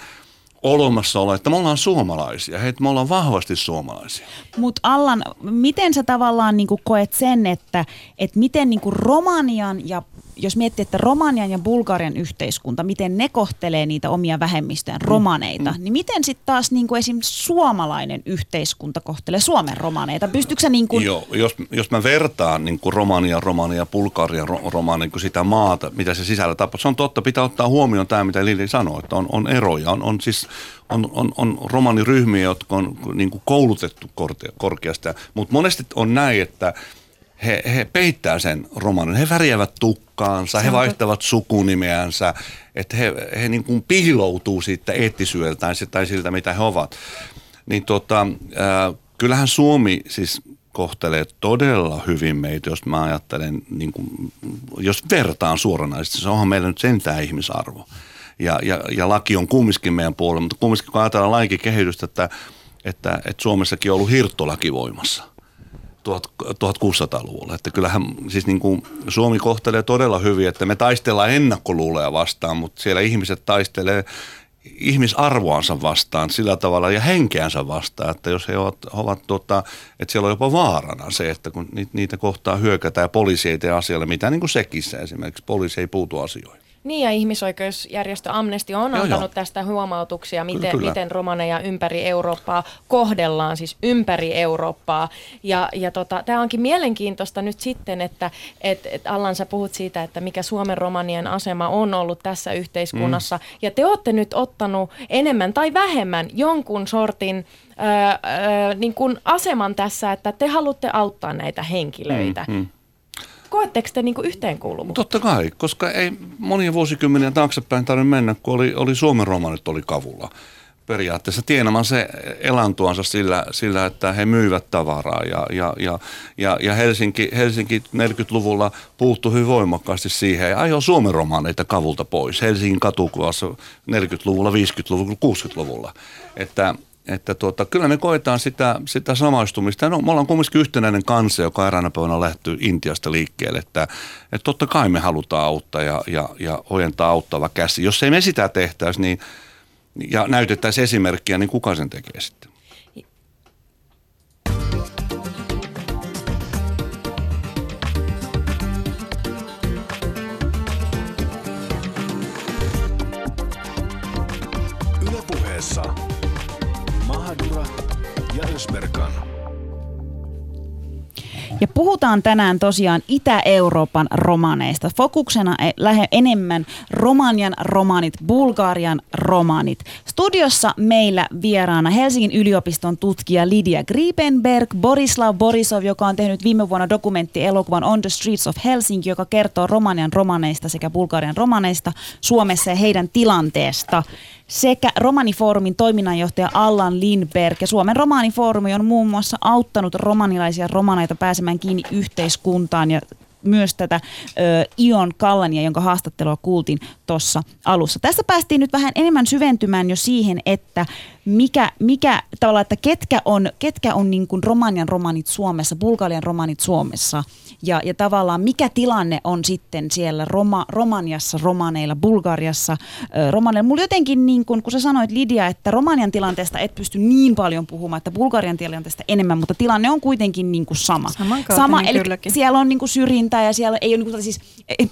olemassaolo, että me ollaan suomalaisia, että me ollaan vahvasti suomalaisia. Mutta Allan, miten sä tavallaan niin koet sen, että, että miten niin Romanian ja jos miettii, että Romanian ja Bulgarian yhteiskunta, miten ne kohtelee niitä omia vähemmistöjä, romaneita, mm. niin miten sitten taas niin kuin esimerkiksi suomalainen yhteiskunta kohtelee Suomen romaneita? Pystyykö sä niin kuin... Joo, jos, jos mä vertaan niin kuin Romania, Romania, Bulgaria, Romania, niin kuin sitä maata, mitä se sisällä tapahtuu, se on totta, pitää ottaa huomioon tämä, mitä Lili sanoi, että on, on eroja, on, on siis on, on, on romaniryhmiä, jotka on niin kuin koulutettu korkeasta, mutta monesti on näin, että he, he peittää sen romanin. He värjäävät tukkaansa, he vaihtavat sukunimeänsä, että he, he niin kuin piiloutuu siitä eettisyydeltään tai siltä, mitä he ovat. Niin tota, äh, kyllähän Suomi siis kohtelee todella hyvin meitä, jos mä ajattelen, niin kuin, jos vertaan suoranaisesti, se onhan meillä nyt sentään ihmisarvo. Ja, ja, ja laki on kumminkin meidän puolella, mutta kumminkin kun ajatellaan laikin kehitystä, että, että, että Suomessakin on ollut hirttolaki voimassa – 1600-luvulla. Että kyllähän siis niin kuin Suomi kohtelee todella hyvin, että me taistellaan ennakkoluuleja vastaan, mutta siellä ihmiset taistelee ihmisarvoansa vastaan sillä tavalla ja henkeänsä vastaan, että jos he ovat, ovat tota, että siellä on jopa vaarana se, että kun niitä kohtaa hyökätään ja poliisi ei tee asialle mitään, niin kuin sekissä esimerkiksi, poliisi ei puutu asioihin. Niin ja ihmisoikeusjärjestö Amnesty on joo, antanut joo. tästä huomautuksia, miten, kyllä, kyllä. miten romaneja ympäri Eurooppaa kohdellaan, siis ympäri Eurooppaa. Ja, ja tota, tämä onkin mielenkiintoista nyt sitten, että et, et Allan sä puhut siitä, että mikä Suomen romanien asema on ollut tässä yhteiskunnassa. Mm. Ja te olette nyt ottanut enemmän tai vähemmän jonkun sortin öö, öö, niin kuin aseman tässä, että te haluatte auttaa näitä henkilöitä. Mm, mm. Koetteko te niin yhteenkuuluvuutta? Totta kai, koska ei monia vuosikymmeniä taaksepäin tarvitse mennä, kun oli, oli Suomen romanit oli kavulla periaatteessa tienamaan se elantuansa sillä, sillä, että he myyvät tavaraa. Ja, ja, ja, ja, ja Helsinki, Helsinki 40-luvulla puuttui hyvin voimakkaasti siihen ja ajoi Suomen romaaneita kavulta pois. Helsingin katukuvassa 40-luvulla, 50-luvulla, 60-luvulla. Että että tuota, kyllä me koetaan sitä, sitä samaistumista. No, me ollaan kumminkin yhtenäinen kansa, joka eräänä päivänä lähtyy Intiasta liikkeelle. Että, että totta kai me halutaan auttaa ja, ja, ja ojentaa auttava käsi. Jos ei me sitä tehtäisi niin, ja näytettäisiin esimerkkiä, niin kuka sen tekee sitten? Ja puhutaan tänään tosiaan Itä-Euroopan romaneista. Fokuksena e- lähe enemmän Romanian romanit, Bulgarian romanit. Studiossa meillä vieraana Helsingin yliopiston tutkija Lydia Griebenberg, Borislav Borisov, joka on tehnyt viime vuonna dokumenttielokuvan On the Streets of Helsinki, joka kertoo Romanian romaneista sekä Bulgarian romaneista Suomessa ja heidän tilanteesta sekä Romanifoorumin toiminnanjohtaja Allan Lindberg. Ja Suomen Romanifoorumi on muun muassa auttanut romanilaisia romaneita pääsemään kiinni yhteiskuntaan ja myös tätä ö, Ion Kallania, jonka haastattelua kuultiin tuossa alussa. Tässä päästiin nyt vähän enemmän syventymään jo siihen, että mikä, mikä tavallaan, että ketkä on, ketkä on niin kuin Romanian romanit Suomessa, Bulgarian romanit Suomessa ja, ja tavallaan mikä tilanne on sitten siellä Roma, Romaniassa, romaneilla, Bulgariassa, romaneilla. Mulla jotenkin, niin kuin, kun sä sanoit Lidia, että Romanian tilanteesta et pysty niin paljon puhumaan, että Bulgarian tilanteesta enemmän, mutta tilanne on kuitenkin niin kuin sama. Sama eli kylläkin. siellä on niin kuin syrjintää ja siellä ei ole niin kuin, siis,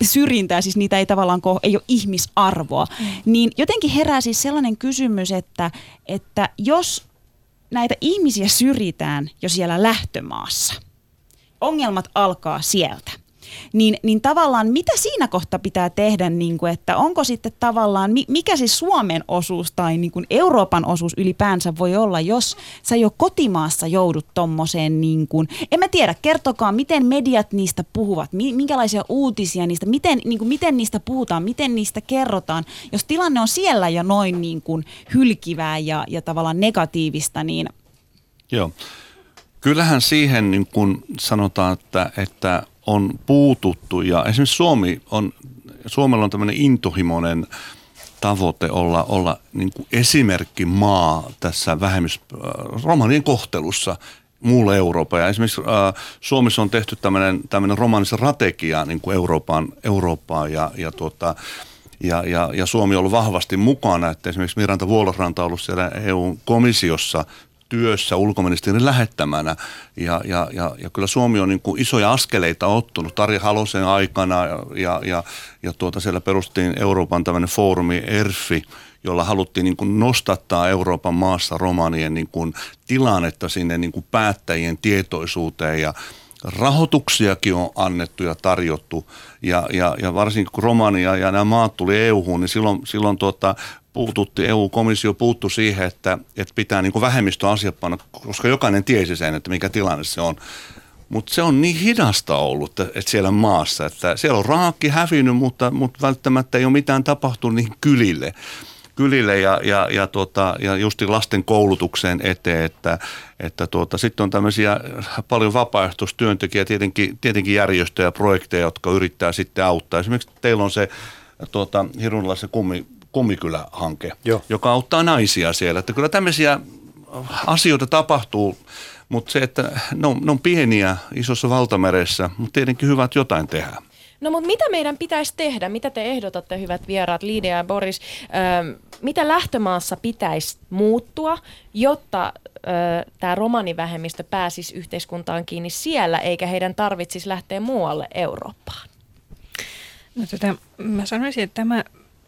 syrjintää, siis niitä ei tavallaan ko- ei ole ihmisarvoa. Mm. Niin jotenkin herää siis sellainen kysymys, että, että jos näitä ihmisiä syrjitään jo siellä lähtömaassa, ongelmat alkaa sieltä. Niin, niin tavallaan mitä siinä kohtaa pitää tehdä, niin kuin, että onko sitten tavallaan, mi- mikä siis Suomen osuus tai niin kuin Euroopan osuus ylipäänsä voi olla, jos sä jo kotimaassa joudut tommoseen, niin kuin, en mä tiedä, kertokaa, miten mediat niistä puhuvat, mi- minkälaisia uutisia niistä, miten, niin kuin, miten niistä puhutaan, miten niistä kerrotaan. Jos tilanne on siellä jo noin niin kuin hylkivää ja, ja tavallaan negatiivista, niin Joo. Kyllähän siihen niin kuin sanotaan, että, että on puututtu. Ja esimerkiksi Suomi on, Suomella on tämmöinen intohimoinen tavoite olla, olla niin kuin esimerkki maa tässä vähemmys, äh, romanien kohtelussa muulle Euroopan. Ja esimerkiksi äh, Suomessa on tehty tämmöinen, tämmöinen romanistrategia niin kuin Euroopan, Eurooppaan. Ja, ja tuota, ja, ja, ja Suomi on ollut vahvasti mukana, että esimerkiksi Miranda Vuolosranta on ollut siellä EU-komissiossa työssä ulkoministerin lähettämänä. Ja, ja, ja, ja kyllä Suomi on niin kuin isoja askeleita ottanut Tarja Halosen aikana ja, ja, ja, tuota siellä perustettiin Euroopan tämmöinen foorumi ERFI, jolla haluttiin niin kuin nostattaa Euroopan maassa romanien niin kuin tilannetta sinne niin kuin päättäjien tietoisuuteen ja rahoituksiakin on annettu ja tarjottu ja, ja, ja varsinkin kun Romania ja nämä maat tuli EU-hun, niin silloin, silloin tuota, puututti, EU-komissio puuttu siihen, että, että pitää niin vähemmistöasiat panna, koska jokainen tiesi sen, että mikä tilanne se on. Mutta se on niin hidasta ollut että, siellä maassa, että siellä on raakki hävinnyt, mutta, mutta välttämättä ei ole mitään tapahtunut niihin kylille kylille ja, ja, ja, tuota, ja justi lasten koulutukseen eteen, että, että tuota, sitten on tämmöisiä paljon vapaaehtoistyöntekijä, tietenkin, tietenkin järjestöjä ja projekteja, jotka yrittää sitten auttaa. Esimerkiksi teillä on se tuota, Hirunilla se kummi, kummikylä-hanke, Joo. joka auttaa naisia siellä. Että kyllä tämmöisiä asioita tapahtuu, mutta se, että ne on, ne on pieniä isossa valtameressä, mutta tietenkin hyvät jotain tehdä. No mutta mitä meidän pitäisi tehdä? Mitä te ehdotatte, hyvät vieraat, Lidia ja Boris? Öö, mitä lähtömaassa pitäisi muuttua, jotta öö, tämä romanivähemmistö pääsisi yhteiskuntaan kiinni siellä, eikä heidän tarvitsisi lähteä muualle Eurooppaan? No, tota, mä sanoisin, että tämä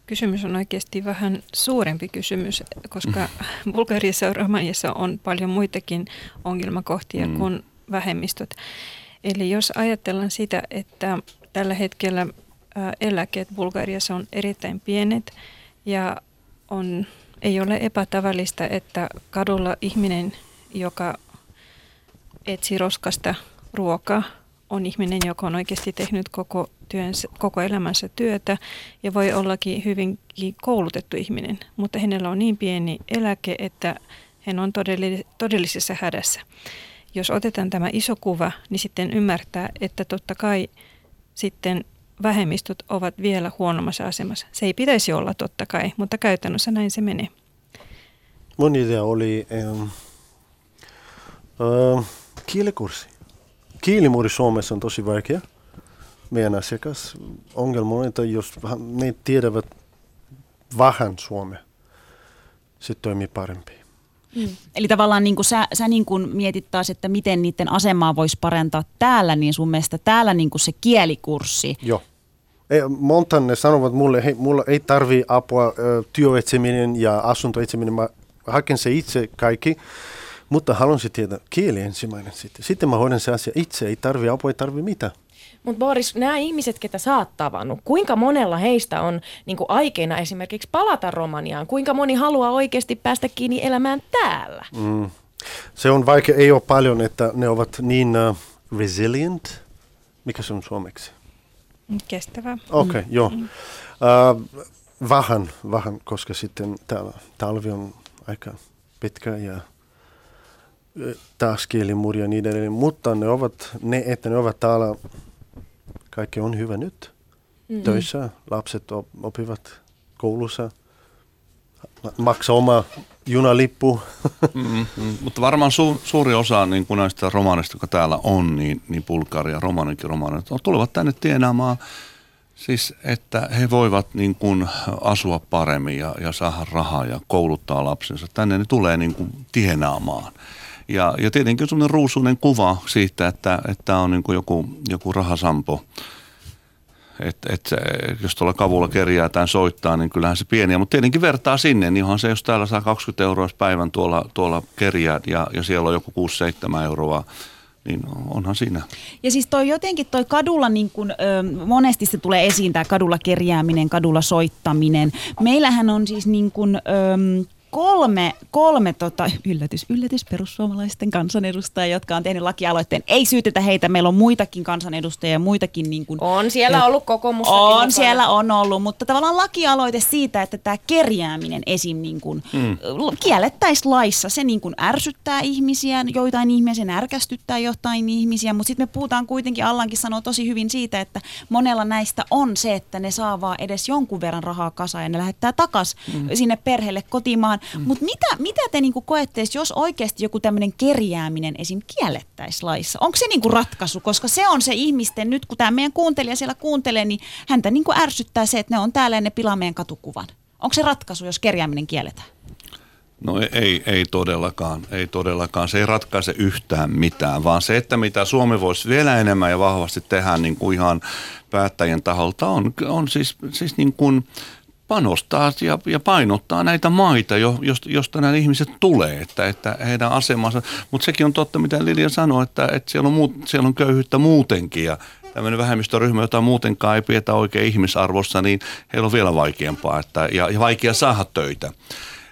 kysymys on oikeasti vähän suurempi kysymys, koska Bulgariassa ja Romaniassa on paljon muitakin ongelmakohtia mm. kuin vähemmistöt. Eli jos ajatellaan sitä, että tällä hetkellä ä, eläkeet Bulgariassa on erittäin pienet ja on, ei ole epätavallista, että kadulla ihminen, joka etsii roskasta ruokaa, on ihminen, joka on oikeasti tehnyt koko, työnsä, koko elämänsä työtä ja voi ollakin hyvinkin koulutettu ihminen, mutta hänellä on niin pieni eläke, että hän on todellis- todellisessa hädässä. Jos otetaan tämä iso kuva, niin sitten ymmärtää, että totta kai sitten vähemmistöt ovat vielä huonommassa asemassa. Se ei pitäisi olla totta kai, mutta käytännössä näin se menee. Mun idea oli ähm, äh, kielikurssi. Kielimuuri Suomessa on tosi vaikea. Meidän asiakas ongelma on, että jos ne tiedävät vähän suomea, se toimii parempi. Eli tavallaan niin kuin sä, sä niin kuin mietit taas, että miten niiden asemaa voisi parantaa täällä, niin sun mielestä täällä niin kuin se kielikurssi. Joo. Ei, monta ne sanovat mulle, hei, mulla ei tarvi apua ö, työetsiminen ja asuntoetsiminen, mä haken se itse kaikki, mutta haluan se tietää kieli ensimmäinen sitten. Sitten mä hoidan se asia itse, ei tarvi apua, ei tarvi mitään. Mutta Boris, nämä ihmiset, ketä sä oot tavannut, kuinka monella heistä on niin aikeina esimerkiksi palata Romaniaan? Kuinka moni haluaa oikeasti päästä kiinni elämään täällä? Mm. Se on vaikea, ei ole paljon, että ne ovat niin uh, resilient. Mikä se on suomeksi? Kestävä. Okei, okay, joo. Uh, vähän, vähän, koska sitten täällä talvi on aika pitkä ja taas kielimuuri ja niin edelleen. Mutta ne ovat, ne, että ne ovat täällä, kaikki on hyvä nyt. Mm-hmm. Töissä, lapset op, opivat koulussa, ma- maksaa oma junalippu. Mm, mm, mutta varmaan su, suuri osa niin kuin näistä romaneista, jotka täällä on, niin, niin Bulgaria, romanikin romanit, tulevat tänne tienaamaan Siis, että he voivat niin kuin asua paremmin ja, ja saada rahaa ja kouluttaa lapsensa. Tänne ne tulee niin kuin tienaamaan. Ja, ja tietenkin on sellainen ruusuinen kuva siitä, että, että on niin kuin joku, joku rahasampo. Että et, jos tuolla kavulla kerjää tai soittaa, niin kyllähän se pieniä. Mutta tietenkin vertaa sinne, niin onhan se, jos täällä saa 20 euroa päivän tuolla, tuolla kerjää ja, ja siellä on joku 6-7 euroa niin onhan siinä. Ja siis toi jotenkin toi kadulla niin kun, ö, monesti se tulee esiin tämä kadulla kerjääminen, kadulla soittaminen. Meillähän on siis niin kun, ö, kolme, kolme tota, yllätys, yllätys perussuomalaisten kansanedustajia, jotka on tehnyt lakialoitteen. Ei syytetä heitä, meillä on muitakin kansanedustajia ja muitakin. Niin kuin, on siellä ollut kokoomus. On, mukana. siellä on ollut, mutta tavallaan lakialoite siitä, että tämä kerjääminen esim. Niin kuin, mm. kiellettäisiin laissa. Se niin kuin ärsyttää ihmisiä, joitain ihmisiä, se närkästyttää jotain ihmisiä, mutta sitten me puhutaan kuitenkin, Allankin sanoo tosi hyvin siitä, että monella näistä on se, että ne saa vaan edes jonkun verran rahaa kasaan ja ne lähettää takaisin mm. sinne perheelle kotimaan Mm. Mutta mitä, mitä te niinku koette, jos oikeasti joku tämmöinen kerjääminen esim. kiellettäisiin laissa? Onko se niinku ratkaisu? Koska se on se ihmisten, nyt kun tämä meidän kuuntelija siellä kuuntelee, niin häntä niinku ärsyttää se, että ne on täällä ja ne pilaa meidän katukuvan. Onko se ratkaisu, jos kerjääminen kielletään? No ei, ei todellakaan, ei todellakaan. Se ei ratkaise yhtään mitään, vaan se, että mitä Suomi voisi vielä enemmän ja vahvasti tehdä niin kuin ihan päättäjien taholta on, on siis, siis niin kuin panostaa ja, ja painottaa näitä maita, jo, josta, nämä ihmiset tulee, että, että heidän asemansa. Mutta sekin on totta, mitä Lilja sanoi, että, että siellä, on muut, siellä on köyhyyttä muutenkin ja tämmöinen vähemmistöryhmä, jota muutenkaan ei pidetä oikein ihmisarvossa, niin heillä on vielä vaikeampaa että, ja, ja vaikea saada töitä.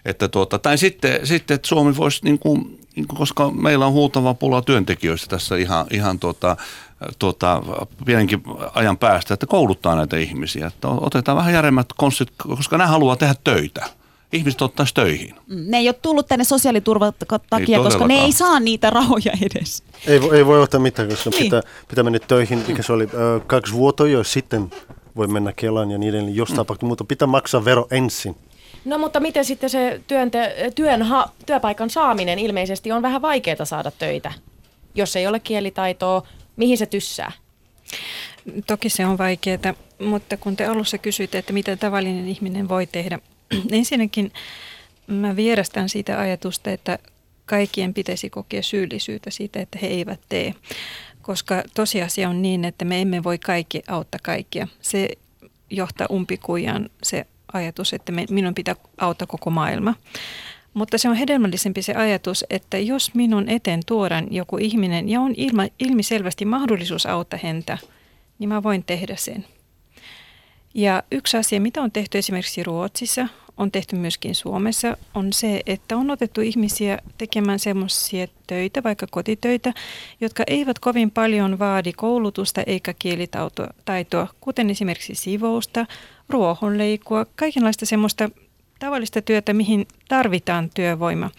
Että tuota, tai sitten, sitten, että Suomi voisi, niin kuin, niin koska meillä on huutava pula työntekijöistä tässä ihan, ihan tuota, tuota, pienenkin ajan päästä, että kouluttaa näitä ihmisiä. Että otetaan vähän järjemmät konstit, koska nämä haluaa tehdä töitä ihmiset ottaisi töihin. Mm, ne ei ole tullut tänne sosiaaliturvan takia, koska ne ei saa niitä rahoja edes. Ei, ei voi ottaa mitään, koska niin. pitää, pitää mennä töihin, mikä se oli äh, kaksi vuotta jo sitten voi mennä Kelaan ja niiden, jos mm. tapahtuu, mutta pitää maksaa vero ensin. No mutta miten sitten se työnte, työn ha, työpaikan saaminen ilmeisesti on vähän vaikeaa saada töitä, jos ei ole kielitaitoa, mihin se tyssää? Toki se on vaikeaa, mutta kun te alussa kysyitte, että mitä tavallinen ihminen voi tehdä, *clears throat* ensinnäkin mä vierastän siitä ajatusta, että kaikkien pitäisi kokea syyllisyyttä siitä, että he eivät tee. Koska tosiasia on niin, että me emme voi kaikki auttaa kaikkia. Se johtaa umpikujan se ajatus, että minun pitää auttaa koko maailma. Mutta se on hedelmällisempi se ajatus, että jos minun eteen tuodaan joku ihminen ja on ilma, ilmiselvästi mahdollisuus auttaa häntä, niin mä voin tehdä sen. Ja yksi asia, mitä on tehty esimerkiksi Ruotsissa, on tehty myöskin Suomessa, on se, että on otettu ihmisiä tekemään semmoisia töitä, vaikka kotitöitä, jotka eivät kovin paljon vaadi koulutusta eikä kielitaitoa, kuten esimerkiksi sivousta, ruohonleikua, kaikenlaista semmoista tavallista työtä, mihin tarvitaan työvoima.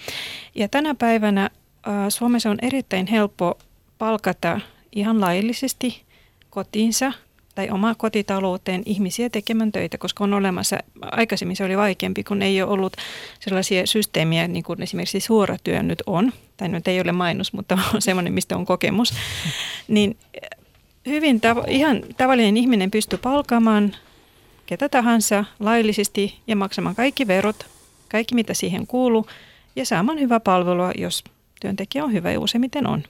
Ja tänä päivänä äh, Suomessa on erittäin helppo palkata ihan laillisesti kotiinsa tai oma kotitalouteen ihmisiä tekemään töitä, koska on olemassa, aikaisemmin se oli vaikeampi, kun ei ole ollut sellaisia systeemiä, niin kuin esimerkiksi suoratyö nyt on, tai nyt ei ole mainos, mutta *laughs* on semmoinen, mistä on kokemus, niin hyvin tav- ihan tavallinen ihminen pystyy palkaamaan ketä tahansa laillisesti ja maksamaan kaikki verot, kaikki mitä siihen kuuluu ja saamaan hyvää palvelua, jos työntekijä on hyvä ja useimmiten on.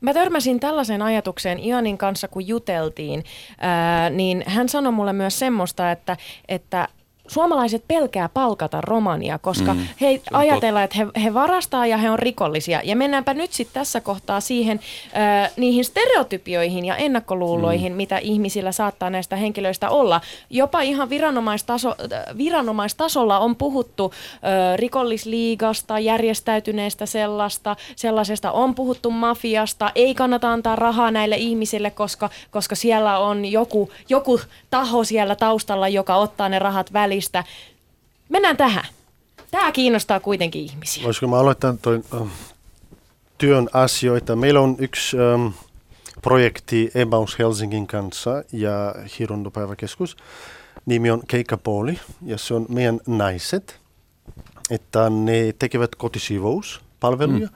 Mä törmäsin tällaiseen ajatukseen Ianin kanssa, kun juteltiin, ää, niin hän sanoi mulle myös semmoista, että, että suomalaiset pelkää palkata romania, koska mm, he ajatellaan, että he, he varastaa ja he on rikollisia. Ja mennäänpä nyt sitten tässä kohtaa siihen äh, niihin stereotypioihin ja ennakkoluuloihin, mm. mitä ihmisillä saattaa näistä henkilöistä olla. Jopa ihan viranomaistaso, viranomaistasolla on puhuttu äh, rikollisliigasta, järjestäytyneestä sellaista, sellaisesta on puhuttu mafiasta, ei kannata antaa rahaa näille ihmisille, koska, koska siellä on joku, joku taho siellä taustalla, joka ottaa ne rahat väliin välistä. Mennään tähän. Tämä kiinnostaa kuitenkin ihmisiä. Voisiko mä aloittaa toi, työn asioita? Meillä on yksi um, projekti Emaus Helsingin kanssa ja Hirondopäiväkeskus. Nimi on Keikkapooli ja se on meidän naiset. että ne tekevät kotisivouspalveluja. Mm.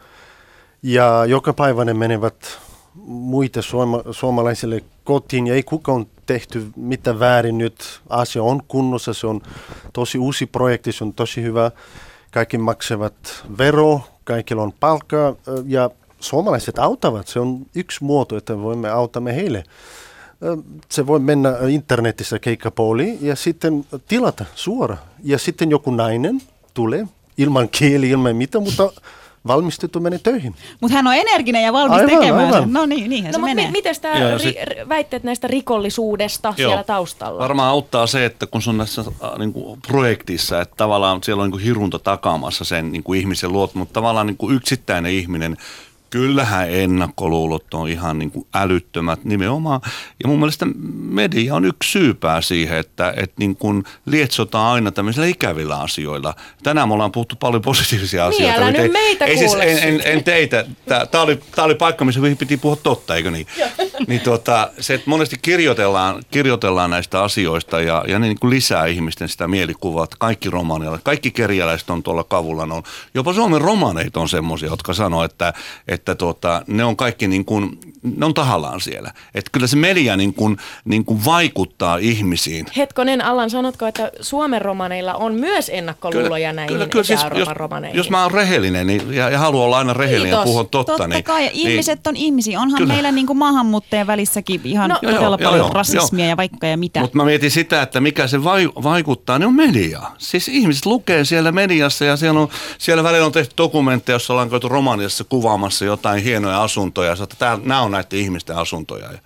Ja joka päivä ne menevät muita suoma, suomalaisille kotiin ja ei kukaan tehty mitä väärin nyt. Asia on kunnossa, se on tosi uusi projekti, se on tosi hyvä. Kaikki maksavat vero, kaikilla on palkkaa ja suomalaiset auttavat. Se on yksi muoto, että voimme autamme heille. Se voi mennä internetissä keikkapooliin ja sitten tilata suora. Ja sitten joku nainen tulee ilman kieli, ilman mitä, mutta valmistettu menee töihin. Mutta hän on energinen ja valmis Aivan, tekemään aivan. sen. No niin, niinhän No, se menee. mi- miten tämä ri- sit- väitteet näistä rikollisuudesta Joo. siellä taustalla? Varmaan auttaa se, että kun se on näissä äh, niin kuin projektissa, että tavallaan siellä on niin kuin hirunta takaamassa sen niin kuin ihmisen luot, mutta tavallaan niin kuin yksittäinen ihminen, kyllähän ennakkoluulot on ihan niin kuin älyttömät nimenomaan. Ja mun mielestä media on yksi syypää siihen, että, että niin kuin lietsotaan aina tämmöisillä ikävillä asioilla. Tänään me ollaan puhuttu paljon positiivisia Niin, asioita. nyt ei- meitä ei siis, en, en, en teitä. Tämä oli, tää oli paikka, missä piti puhua totta, eikö niin? niin tota, se, että monesti kirjoitellaan, kirjoitellaan näistä asioista ja, ja ne niin kuin lisää ihmisten sitä mielikuvaa, että kaikki romaanialaiset, kaikki kerjäläiset on tuolla kavulla. On, jopa Suomen romaneit on semmoisia, jotka sanoo, että, että tota, ne on kaikki niin kuin, ne on tahallaan siellä. Että kyllä se media niin kuin, niin kuin vaikuttaa ihmisiin. Hetkonen, Allan, sanotko, että Suomen romaneilla on myös ennakkoluuloja näihin kyllä, kyllä siis, jos, romaneihin? jos mä oon rehellinen niin, ja, ja haluan olla aina rehellinen Kiitos. ja puhua totta, Totta niin, kai, ja niin, ihmiset on ihmisiä. Onhan Kyllä. meillä niinku maahanmuuttajien välissäkin ihan No- Joo, todella joo, paljon joo, rasismia joo. ja vaikka ja mitä. Mutta mä mietin sitä, että mikä se vai, vaikuttaa, niin on media. Siis ihmiset lukee siellä mediassa ja siellä, on, siellä välillä on tehty dokumentteja, jossa ollaan käyty Romaniassa kuvaamassa jotain hienoja asuntoja. Ja että nämä on näiden ihmisten asuntoja. Ja,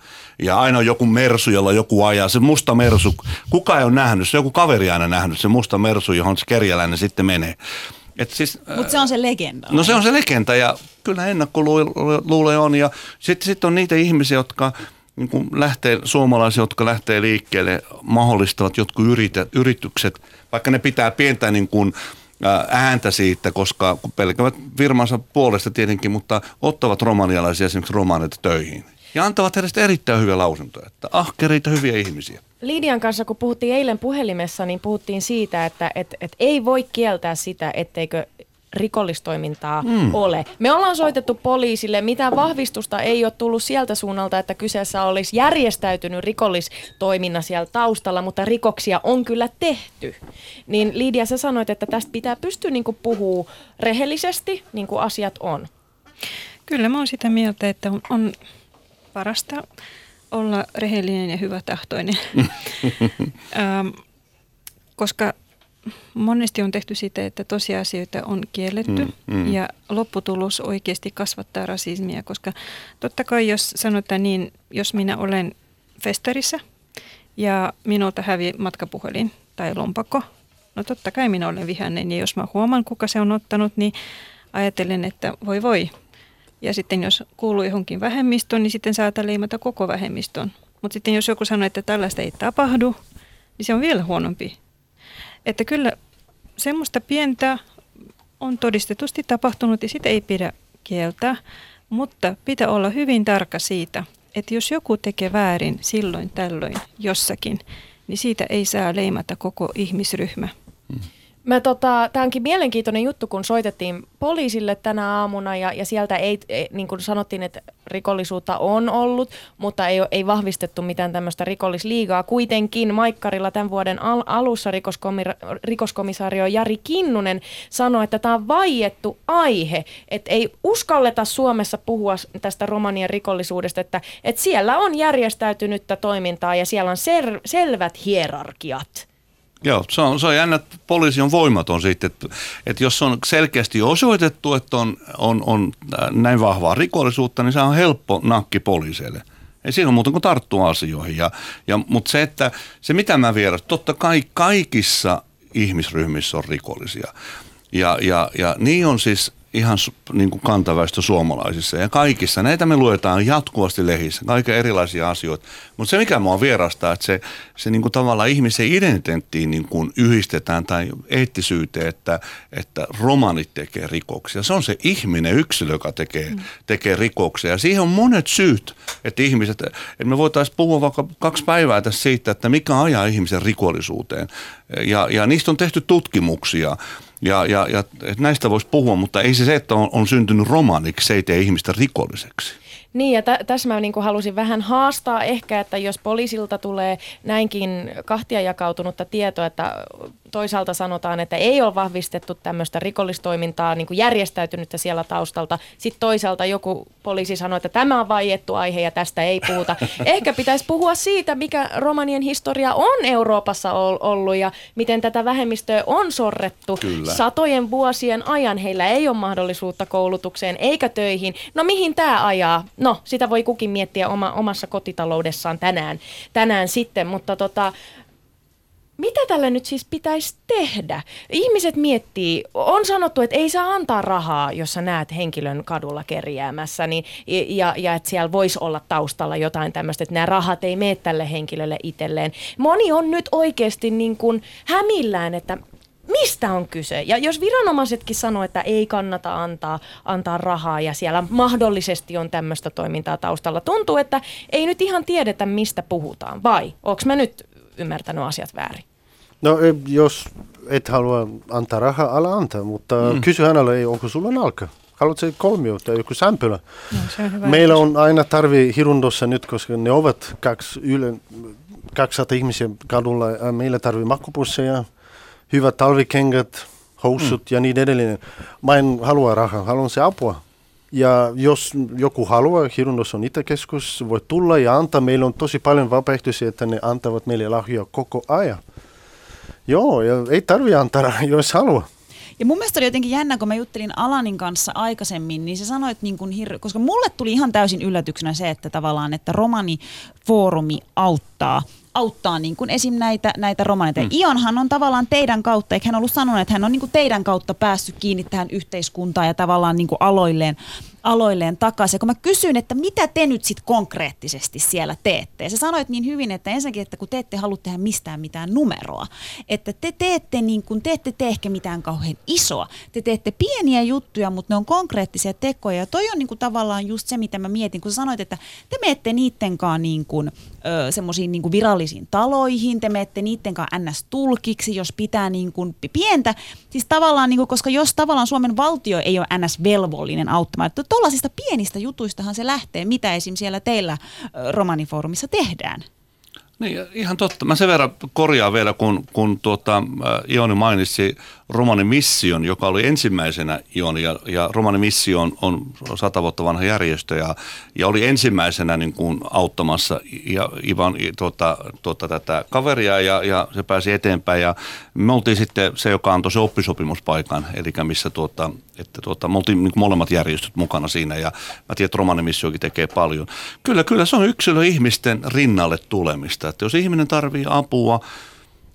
ja aina on joku mersu, jolla joku ajaa. Se musta mersu, kuka ei ole nähnyt, se joku kaveri aina nähnyt, se musta mersu, johon se kerjäläinen sitten menee. Et siis, Mutta se on se legenda. No se on se legenda ja kyllä ennakkoluuloja on ja sitten sit on niitä ihmisiä, jotka niin kuin lähtee, suomalaisia, jotka lähtee liikkeelle, mahdollistavat jotkut yritykset, vaikka ne pitää pientä niin kuin, ääntä siitä, koska pelkävät firmansa puolesta tietenkin, mutta ottavat romanialaisia esimerkiksi romaneita töihin. Ja antavat heistä erittäin hyviä lausuntoja, että ahkereita hyviä ihmisiä. Lidian kanssa, kun puhuttiin eilen puhelimessa, niin puhuttiin siitä, että et, et ei voi kieltää sitä, etteikö rikollistoimintaa mm. ole. Me ollaan soitettu poliisille, mitään vahvistusta ei ole tullut sieltä suunnalta, että kyseessä olisi järjestäytynyt rikollistoiminna siellä taustalla, mutta rikoksia on kyllä tehty. Niin Lidia, sä sanoit, että tästä pitää pystyä niin puhua rehellisesti, niin kuin asiat on. Kyllä mä oon sitä mieltä, että on, on parasta olla rehellinen ja hyvätahtoinen. *laughs* ähm, koska monesti on tehty sitä, että tosiasioita on kielletty Mm, mm. ja lopputulos oikeasti kasvattaa rasismia, koska totta kai jos sanotaan niin, jos minä olen festarissa ja minulta hävi matkapuhelin tai lompakko, no totta kai minä olen vihainen ja jos mä huomaan, kuka se on ottanut, niin ajattelen, että voi voi. Ja sitten jos kuuluu johonkin vähemmistöön, niin sitten saattaa leimata koko vähemmistön. Mutta sitten jos joku sanoo, että tällaista ei tapahdu, niin se on vielä huonompi. Että kyllä semmoista pientä on todistetusti tapahtunut ja sitä ei pidä kieltää, mutta pitää olla hyvin tarkka siitä, että jos joku tekee väärin silloin tällöin jossakin, niin siitä ei saa leimata koko ihmisryhmä. Mä tota, tämä onkin mielenkiintoinen juttu, kun soitettiin poliisille tänä aamuna ja, ja sieltä ei, ei, niin kuin sanottiin, että rikollisuutta on ollut, mutta ei, ei vahvistettu mitään tämmöistä rikollisliigaa. Kuitenkin Maikkarilla tämän vuoden al- alussa rikoskomi- rikoskomisario Jari Kinnunen sanoi, että tämä on vaiettu aihe, että ei uskalleta Suomessa puhua tästä romanien rikollisuudesta, että, että siellä on järjestäytynyttä toimintaa ja siellä on ser- selvät hierarkiat. Joo, se on, se on jännä, että poliisi on voimaton sitten, että, että jos on selkeästi osoitettu, että on, on, on näin vahvaa rikollisuutta, niin se on helppo nakki poliiseille. Ei siinä ole muuta kuin tarttua asioihin. Ja, ja, mutta se, että se mitä mä vieras, totta kai kaikissa ihmisryhmissä on rikollisia. Ja, ja, ja niin on siis ihan niin kuin kantaväestö suomalaisissa ja kaikissa. Näitä me luetaan jatkuvasti lehissä, kaiken erilaisia asioita. Mutta se mikä mua vierastaa, että se, se niin kuin tavallaan ihmisen identiteettiin niin kuin yhdistetään tai eettisyyteen, että, että romanit tekee rikoksia. Se on se ihminen, yksilö, joka tekee, mm. tekee rikoksia. Ja siihen on monet syyt, että ihmiset, että me voitaisiin puhua vaikka kaksi päivää tässä siitä, että mikä ajaa ihmisen rikollisuuteen. Ja, ja niistä on tehty tutkimuksia. Ja, ja, ja näistä voisi puhua, mutta ei se se, että on, on syntynyt romaniksi, se ei tee ihmistä rikolliseksi. Niin ja t- tässä mä niin halusin vähän haastaa ehkä, että jos poliisilta tulee näinkin kahtia jakautunutta tietoa, että toisaalta sanotaan, että ei ole vahvistettu tämmöistä rikollistoimintaa niin kuin järjestäytynyttä siellä taustalta. Sitten toisaalta joku poliisi sanoo, että tämä on vaiettu aihe ja tästä ei puhuta. *laughs* Ehkä pitäisi puhua siitä, mikä romanien historia on Euroopassa ollut ja miten tätä vähemmistöä on sorrettu. Kyllä. Satojen vuosien ajan heillä ei ole mahdollisuutta koulutukseen eikä töihin. No mihin tämä ajaa? No, sitä voi kukin miettiä oma, omassa kotitaloudessaan tänään, tänään sitten, mutta tota, mitä tällä nyt siis pitäisi tehdä? Ihmiset miettii, on sanottu, että ei saa antaa rahaa, jos sä näet henkilön kadulla kerjäämässä, niin, ja, ja että siellä voisi olla taustalla jotain tämmöistä, että nämä rahat ei mene tälle henkilölle itselleen. Moni on nyt oikeasti niin kuin hämillään, että mistä on kyse? Ja jos viranomaisetkin sanoo, että ei kannata antaa, antaa rahaa ja siellä mahdollisesti on tämmöistä toimintaa taustalla, tuntuu, että ei nyt ihan tiedetä, mistä puhutaan. Vai onko mä nyt ymmärtänyt asiat väärin? No jos et halua antaa rahaa, ala antaa, mutta mm. kysy hänelle, onko sulla nalka? Haluatko kolmio tai joku sämpylä? No, on Meillä on aina tarvi Hirundossa nyt, koska ne ovat kaksi yle, 200 ihmisiä kadulla. Meillä tarvii makkupusseja, hyvät talvikengät, housut mm. ja niin edelleen. Mä en halua rahaa, haluan se apua. Ja jos joku haluaa, Hirundos on Itäkeskus, voi tulla ja antaa. Meillä on tosi paljon vapaaehtoisia, että ne antavat meille lahjoja koko ajan. Joo, ja ei tarvitse antaa, *laughs* jos haluaa. Ja mun mielestä oli jotenkin jännä, kun mä juttelin Alanin kanssa aikaisemmin, niin se sanoi, että niin kuin hir- koska mulle tuli ihan täysin yllätyksenä se, että tavallaan, että romanifoorumi auttaa auttaa niin kuin esim. näitä, näitä romaneita. Mm. Ionhan on tavallaan teidän kautta, eikö hän ollut sanonut, että hän on niin kuin teidän kautta päässyt kiinni tähän yhteiskuntaan ja tavallaan niin kuin aloilleen aloilleen takaisin. Ja kun mä kysyin, että mitä te nyt sitten konkreettisesti siellä teette, ja sä sanoit niin hyvin, että ensinnäkin, että kun te ette halua tehdä mistään mitään numeroa, että te teette niin kuin, te ette tee ehkä mitään kauhean isoa. Te teette pieniä juttuja, mutta ne on konkreettisia tekoja. Ja toi on niin kuin tavallaan just se, mitä mä mietin, kun sä sanoit, että te menette niittenkaan niin kuin, semmoisiin niin virallisiin taloihin, te menette niittenkaan NS-tulkiksi, jos pitää niin kuin pientä. Siis tavallaan, niin kuin, koska jos tavallaan Suomen valtio ei ole NS-velvollinen auttamaan, että tuollaisista pienistä jutuistahan se lähtee, mitä esim. siellä teillä romanifoorumissa tehdään. Niin, ihan totta. Mä sen verran korjaan vielä, kun, kun tuota, Ioni mainitsi Romani Mission, joka oli ensimmäisenä Ioni, ja, ja Romani Mission on, sata vuotta vanha järjestö, ja, ja oli ensimmäisenä niin kuin auttamassa ja Ivan tuota, tuota, tätä kaveria, ja, ja se pääsi eteenpäin, ja me oltiin sitten se, joka antoi se oppisopimuspaikan, eli missä tuota, että tuota, me oltiin niin molemmat järjestöt mukana siinä, ja mä tiedän, että Romani Missiokin tekee paljon. Kyllä, kyllä se on yksilö ihmisten rinnalle tulemista, että jos ihminen tarvii apua,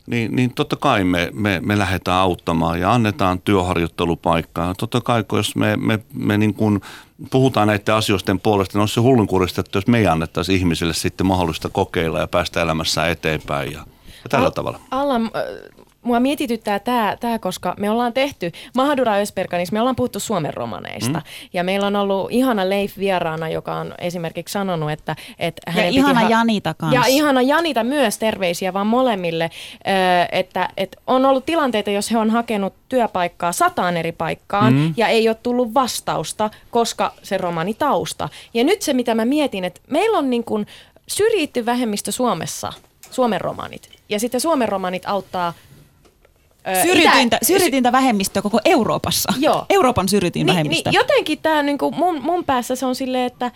niin, niin totta kai me, me, me lähdetään auttamaan ja annetaan työharjoittelupaikkaa. Totta kai, kun jos me, me, me niin kuin puhutaan näiden asioiden puolesta, niin olisi se hullunkurista, että jos me ei annettaisi ihmisille sitten mahdollista kokeilla ja päästä elämässä eteenpäin ja, ja tällä Al- tavalla. Allan, mua mietityttää tämä, tää, koska me ollaan tehty Mahadura Ösperkanissa, me ollaan puhuttu Suomen romaneista. Mm. Ja meillä on ollut ihana Leif vieraana, joka on esimerkiksi sanonut, että... että ja ihana ha- Janita kanssa. Ja ihana Janita myös, terveisiä vaan molemmille, että, että on ollut tilanteita, jos he on hakenut työpaikkaa sataan eri paikkaan mm. ja ei ole tullut vastausta, koska se romani tausta. Ja nyt se, mitä mä mietin, että meillä on niin kuin syrjitty vähemmistö Suomessa, Suomen romanit. Ja sitten Suomen romanit auttaa Syrjityntä, itä, syrjityntä vähemmistöä koko Euroopassa. Joo. Euroopan syrjityin niin, vähemmistö. Niin, jotenkin tämä niinku mun, mun päässä se on silleen, että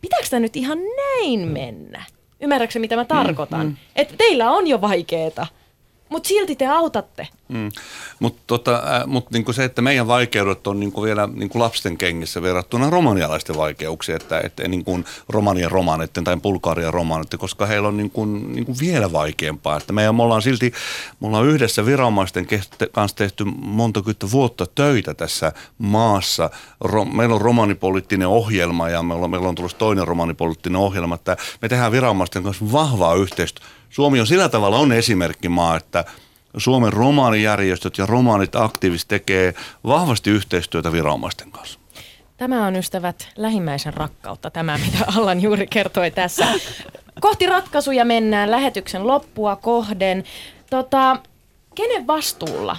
pitääkö tämä nyt ihan näin mennä? Ymmärrätkö mitä mä tarkoitan? Mm, mm. Että teillä on jo vaikeeta. Mutta silti te autatte. Mm. Mutta tota, mut niinku se, että meidän vaikeudet on niinku vielä niinku lapsen kengissä verrattuna romanialaisten vaikeuksiin, että, että niinku romanian romaneiden tai bulgarian romaneiden, koska heillä on niinku, niinku vielä vaikeampaa. Että meidän, me ollaan silti, me ollaan yhdessä viranomaisten kanssa tehty monta vuotta töitä tässä maassa. Ro, meillä on romanipoliittinen ohjelma ja meillä on, meillä on tullut toinen romanipoliittinen ohjelma, että me tehdään viranomaisten kanssa vahvaa yhteistyötä Suomi on sillä tavalla on esimerkkimaa, että Suomen romaanijärjestöt ja romaanit aktiivisesti tekee vahvasti yhteistyötä viranomaisten kanssa. Tämä on ystävät lähimmäisen rakkautta, tämä mitä Allan juuri kertoi tässä. Kohti ratkaisuja mennään lähetyksen loppua kohden. Tota, kenen vastuulla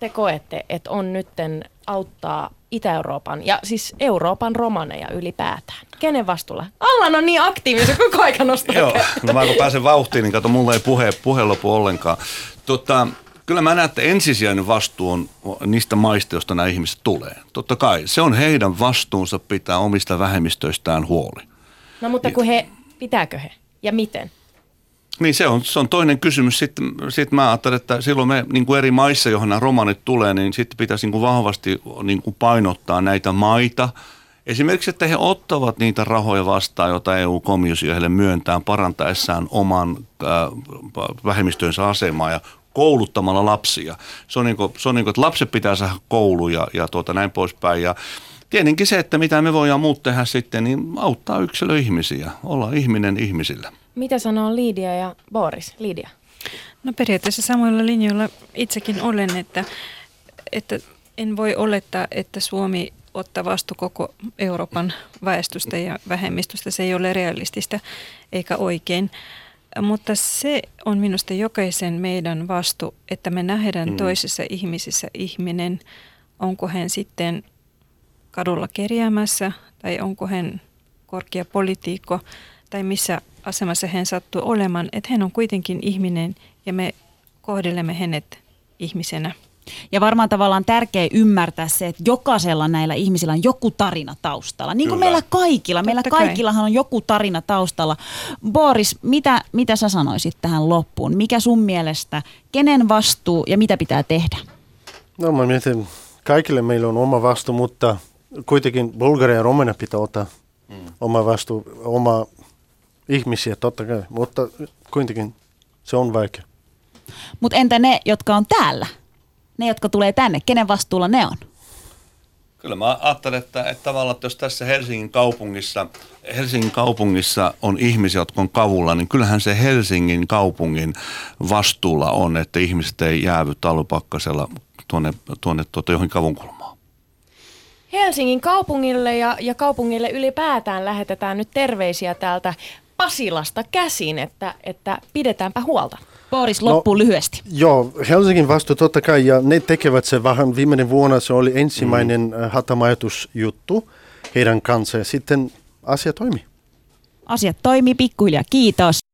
te koette, että on nytten auttaa Itä-Euroopan ja siis Euroopan romaneja ylipäätään? Kenen vastuulla? Allan on niin aktiivinen, koko aika nostaa Joo, no mä kun pääsen vauhtiin, niin kato, mulla ei puhe, puhe lopu ollenkaan. Tota, kyllä mä näen, että ensisijainen vastuu on niistä maista, joista nämä ihmiset tulee. Totta kai, se on heidän vastuunsa pitää omista vähemmistöistään huoli. No mutta kun he, pitääkö he? Ja miten? Niin se on, se on toinen kysymys. Sitten, sitten mä ajattelen, että silloin me niin kuin eri maissa, johon nämä romanit tulee, niin sitten pitäisi niin kuin vahvasti niin kuin painottaa näitä maita. Esimerkiksi, että he ottavat niitä rahoja vastaan, joita EU-komissio heille myöntää parantaessaan oman äh, vähemmistönsä asemaa ja kouluttamalla lapsia. Se on niin kuin, se on niin kuin että lapset pitää saada koulu ja, ja tuota, näin poispäin. Ja tietenkin se, että mitä me voidaan muut tehdä sitten, niin auttaa yksilöihmisiä, olla ihminen ihmisillä. Mitä sanoo Lidia ja Boris? Lidia. No periaatteessa samoilla linjoilla itsekin olen, että, että en voi olettaa, että Suomi ottaa vastu koko Euroopan väestöstä ja vähemmistöstä. Se ei ole realistista eikä oikein. Mutta se on minusta jokaisen meidän vastu, että me nähdään mm. toisessa ihmisissä ihminen, onko hän sitten kadulla kerjäämässä tai onko hän korkea poliitikko tai missä asemassa hän sattuu olemaan, että hän on kuitenkin ihminen ja me kohdelemme hänet ihmisenä. Ja varmaan tavallaan tärkeä ymmärtää se, että jokaisella näillä ihmisillä on joku tarina taustalla. Niin kuin Kyllä. meillä kaikilla. Meillä Totta kai. kaikillahan on joku tarina taustalla. Boris, mitä, mitä sä sanoisit tähän loppuun? Mikä sun mielestä, kenen vastuu ja mitä pitää tehdä? No mä mietin, kaikille meillä on oma vastuu, mutta kuitenkin Bulgaria ja Romania pitää ottaa mm. oma vastuu, oma ihmisiä totta kai, mutta kuitenkin se on vaikea. Mutta entä ne, jotka on täällä? Ne, jotka tulee tänne, kenen vastuulla ne on? Kyllä mä ajattelen, että, että tavallaan, että jos tässä Helsingin kaupungissa, Helsingin kaupungissa on ihmisiä, jotka on kavulla, niin kyllähän se Helsingin kaupungin vastuulla on, että ihmiset ei jäävy talvipakkasella tuonne, tuonne tuota johonkin kavunkulmaan. Helsingin kaupungille ja, ja kaupungille ylipäätään lähetetään nyt terveisiä täältä Pasilasta käsin, että, että pidetäänpä huolta. Boris, loppuun no, lyhyesti. Joo, Helsingin vastuu totta kai, ja ne tekevät se vähän viimeinen vuonna, se oli ensimmäinen mm. hatamajoitusjuttu heidän kanssa, ja sitten asia toimi. Asiat toimii pikkuhiljaa. Kiitos.